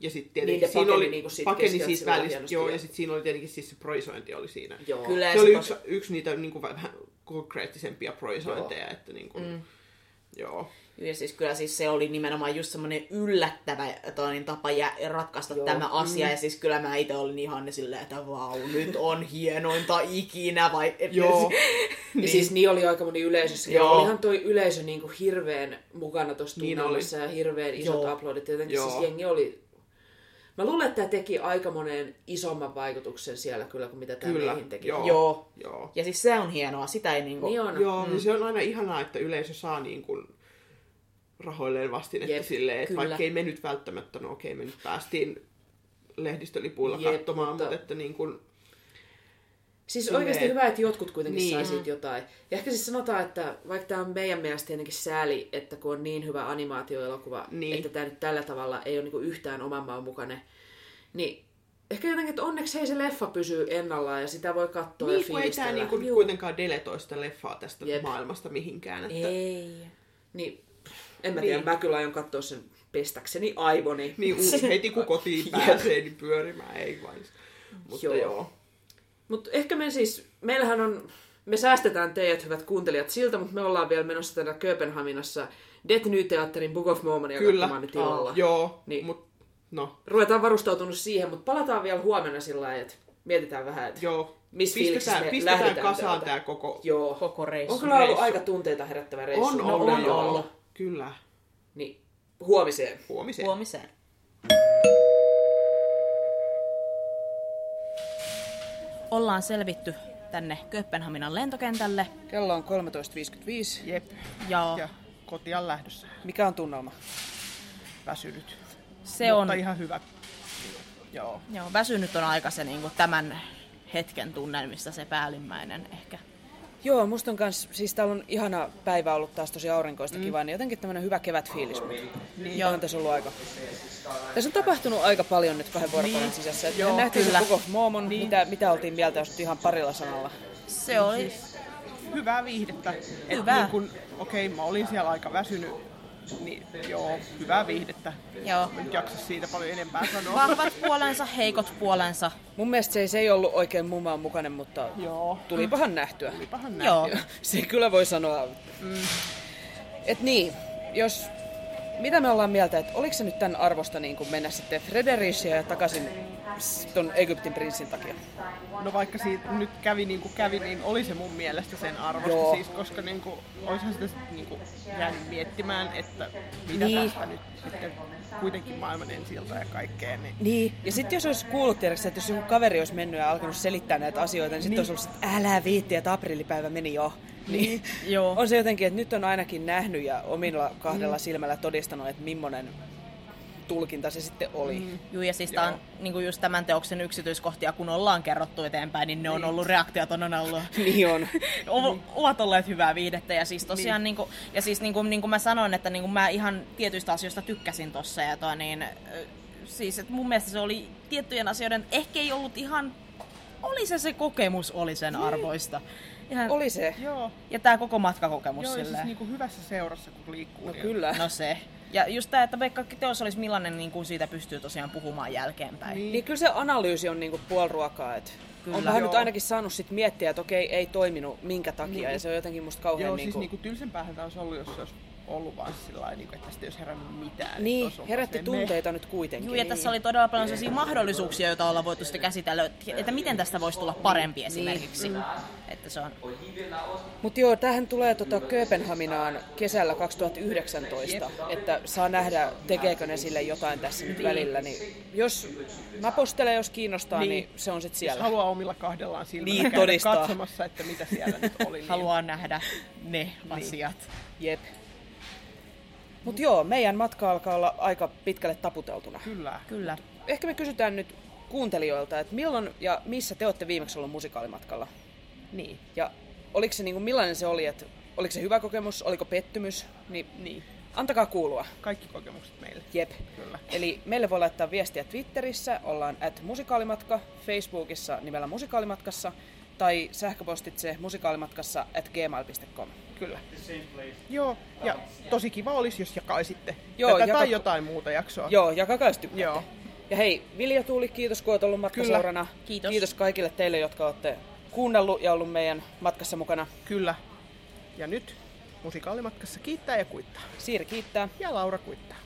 Ja sitten Niin, tietenkin ne siinä pakeni oli, niinku sit pakeni siis välistä, joo, ja- ja sitten siinä oli tietenkin siis se proisointi oli siinä. Joo. Kyllä, Se ja oli yksi, yksi niitä niinku vähän konkreettisempia proisointeja, että niinku, mm. joo. Ja siis kyllä siis se oli nimenomaan just semmoinen yllättävä toinen tapa jä, ratkaista Joo. Tämä asia. Mm. Ja siis kyllä mä itse olin ihan silleen, että vau, nyt on hienointa ikinä. Vai, et, Joo. niin. Ja siis niin oli aika moni yleisössä. Ja Joo. olihan toi yleisö niinku hirveän mukana tuossa Niin tunnelmassa ja hirveän isot Joo. uploadit. Jotenkin Joo. siis jengi oli... Mä luulen, että tämä teki aika monen isomman vaikutuksen siellä kyllä kuin mitä tämä Kyllä, meihin teki. joo. Joo. Joo. Ja siis se on hienoa, sitä ei niinku... Niin on. Joo, mm. se on aina ihanaa, että yleisö saa niin kuin rahoilleen vastinetta Jep, silleen, että kyllä. vaikka ei me nyt välttämättä, no okei, me nyt päästiin lehdistölipuilla Jep, katsomaan, mutta- mutta että niin kuin, Siis Silleen- oikeasti hyvä, että jotkut kuitenkin niin. Niin. sai siitä jotain. Ja ehkä siis sanotaan, että vaikka tämä on meidän mielestä tietenkin sääli, että kun on niin hyvä animaatioelokuva, Niin. että tämä nyt tällä tavalla ei ole niinku yhtään oman maan mukainen, niin ehkä jotenkin, että onneksi hei se leffa pysyy ennallaan ja sitä voi katsoa ja niin kuin ei tämä fiilistellä. niin kuin kuitenkaan deletoi sitä leffaa tästä Jep. maailmasta mihinkään. Että, Ei. Niin, en mä tiedä, Niin. mä kyllä aion katsoa sen pestäkseni aivoni. niin heti kun kotiin pääsee, niin pyörimään ei vain. Mutta Joo. joo. Mutta ehkä me siis, meillähän on, me säästetään teidät hyvät kuuntelijat siltä, mutta me ollaan vielä menossa tänä Kööpenhaminassa Det Ny-teatterin Book of Mormonia Kyllä. katsomaan nyt illalla. Joo, Niin. mutta no, Ruvetaan varustautunut siihen, mutta palataan vielä huomenna sillä lailla, että mietitään vähän, että joo. Miss fiiliksissä pistetään, me pistetään lähdetään kasaan tämä koko... joo, Koko reissu. on kyllä ollut reissu. aika tunteita herättävä reissu. On No, ollut, on joo. ollut. Kyllä. Niin, huomiseen. Huomiseen. Huomiseen. Ollaan selvitty tänne Kööpenhaminan lentokentälle. Kello on 13.55. Jep. Ja, Ja kotiin lähdössä. Mikä on tunnelma? Väsynyt. se on, Mutta ihan hyvä. Joo. joo, väsynyt on aika se niin kuin tämän hetken tunnelmista se päällimmäinen ehkä. Joo, musta on kans, siis täällä on ihana päivä ollut taas tosi aurinkoista mm. kivaa, niin jotenkin tämmönen hyvä kevätfiilis. Niin. Joo. On tässä ollut aika. Tässä on tapahtunut aika paljon nyt kahden vuorokauden niin. sisässä. Joo, Joo, nähtiin kyllä. koko Moomon, niin. mitä, mitä oltiin mieltä, jos ihan parilla sanalla. Se oli... Siis hyvää viihdettä. Hyvää. Niin kun, okei, okay, mä olin siellä aika väsynyt niin joo, hyvää viihdettä. Joo. En jaksa siitä paljon enempää sanoa. Vahvat puolensa, heikot puolensa. Mun mielestä se ei, se ei ollut oikein mumaan mukainen, mutta joo. tulipahan nähtyä. Tulipahan nähtyä. Joo. Se kyllä voi sanoa. Mm. Et niin, jos mitä me ollaan mieltä, että oliko se nyt tämän arvosta niin kuin mennä sitten Fredericiä ja takaisin ton Egyptin prinssin takia? No vaikka siitä nyt kävi niin kuin kävi, niin oli se mun mielestä sen arvosta Joo. siis, koska niin kuin, olisihan sitä niin kuin jäänyt miettimään, että mitä niin. tästä nyt, että kuitenkin maailman ensilta ja kaikkea. Niin, niin. ja sitten jos olisi kuullut tiedätkö, että jos joku kaveri olisi mennyt ja alkanut selittää näitä asioita, niin sitten niin. olisi ollut, että älä viitti, että aprillipäivä meni jo. Niin, Joo. on se jotenkin, että nyt on ainakin nähnyt ja omilla kahdella mm. silmällä todistanut, että millainen tulkinta se sitten oli. Mm. Joo, ja siis tämä on niin just tämän teoksen yksityiskohtia, kun ollaan kerrottu eteenpäin, niin ne on niin. ollut reaktiot on ollut. niin on. o- ovat olleet hyvää viihdettä. Ja siis tosiaan, niin. niin kuin, ja siis niin kuin, niin kuin mä sanoin, että niin kuin mä ihan tietyistä asioista tykkäsin tuossa. Ja toi, niin, siis, että mun mielestä se oli tiettyjen asioiden, ehkä ei ollut ihan, oli se se kokemus, oli sen niin. arvoista. Ihan, oli se. Joo. Ja tämä koko matkakokemus Joo, silleen. siis niinku hyvässä seurassa, kun liikkuu. No niin kyllä. No se. Ja just tämä, että vaikka teos olisi millainen, niin kuin siitä pystyy tosiaan puhumaan jälkeenpäin. Niin, niin kyllä se analyysi on niin kuin puoliruokaa. Että Kyllä. On vähän nyt ainakin saanut sit miettiä, että okei, ei toiminut minkä takia, niin. ja se on jotenkin musta kauhean... Joo, niin siis niinku tylsempäähän tämä olisi ollut, jos se olisi ollut vaan sillä lailla, niin että tästä ei olisi herännyt mitään. Niin, herätti tunteita me... nyt kuitenkin. Joo, ja tässä oli todella paljon sellaisia mahdollisuuksia, joita ollaan voitu sitten käsitellä, että miten tästä voisi tulla parempi niin. esimerkiksi. Niin. Että se on... Mutta joo, tähän tulee tota Kööpenhaminaan kesällä 2019, Jep. että saa nähdä, tekeekö ne sille jotain tässä nyt niin. välillä. Niin jos napostelee, jos kiinnostaa, niin, niin se on sitten siellä. Jos haluaa omilla kahdellaan silmällä niin, todistaa. katsomassa, että mitä siellä nyt oli. Niin... Haluaa nähdä ne niin. asiat. Jep. Mutta joo, meidän matka alkaa olla aika pitkälle taputeltuna. Kyllä. Kyllä. Ehkä me kysytään nyt kuuntelijoilta, että milloin ja missä te olette viimeksi ollut musikaalimatkalla? Niin. Ja oliko se, niin kuin, millainen se oli, että oliko se hyvä kokemus, oliko pettymys? Niin, niin. Antakaa kuulua. Kaikki kokemukset meille. Jep. Kyllä. Eli meille voi laittaa viestiä Twitterissä, ollaan at musikaalimatka, Facebookissa nimellä musikaalimatkassa tai sähköpostitse musikaalimatkassa at gmail.com. Kyllä. Joo, ja tosi kiva olisi, jos jakaisitte Joo, tätä jaka... tai jotain muuta jaksoa. Joo, jakakaa jos Joo. Ja hei, Vilja Tuuli, kiitos kun olet ollut matkaseurana. Kiitos. Kiitos kaikille teille, jotka olette kuunnellut ja ollut meidän matkassa mukana. Kyllä. Ja nyt musikaalimatkassa kiittää ja kuittaa. Siiri kiittää. Ja Laura kuittaa.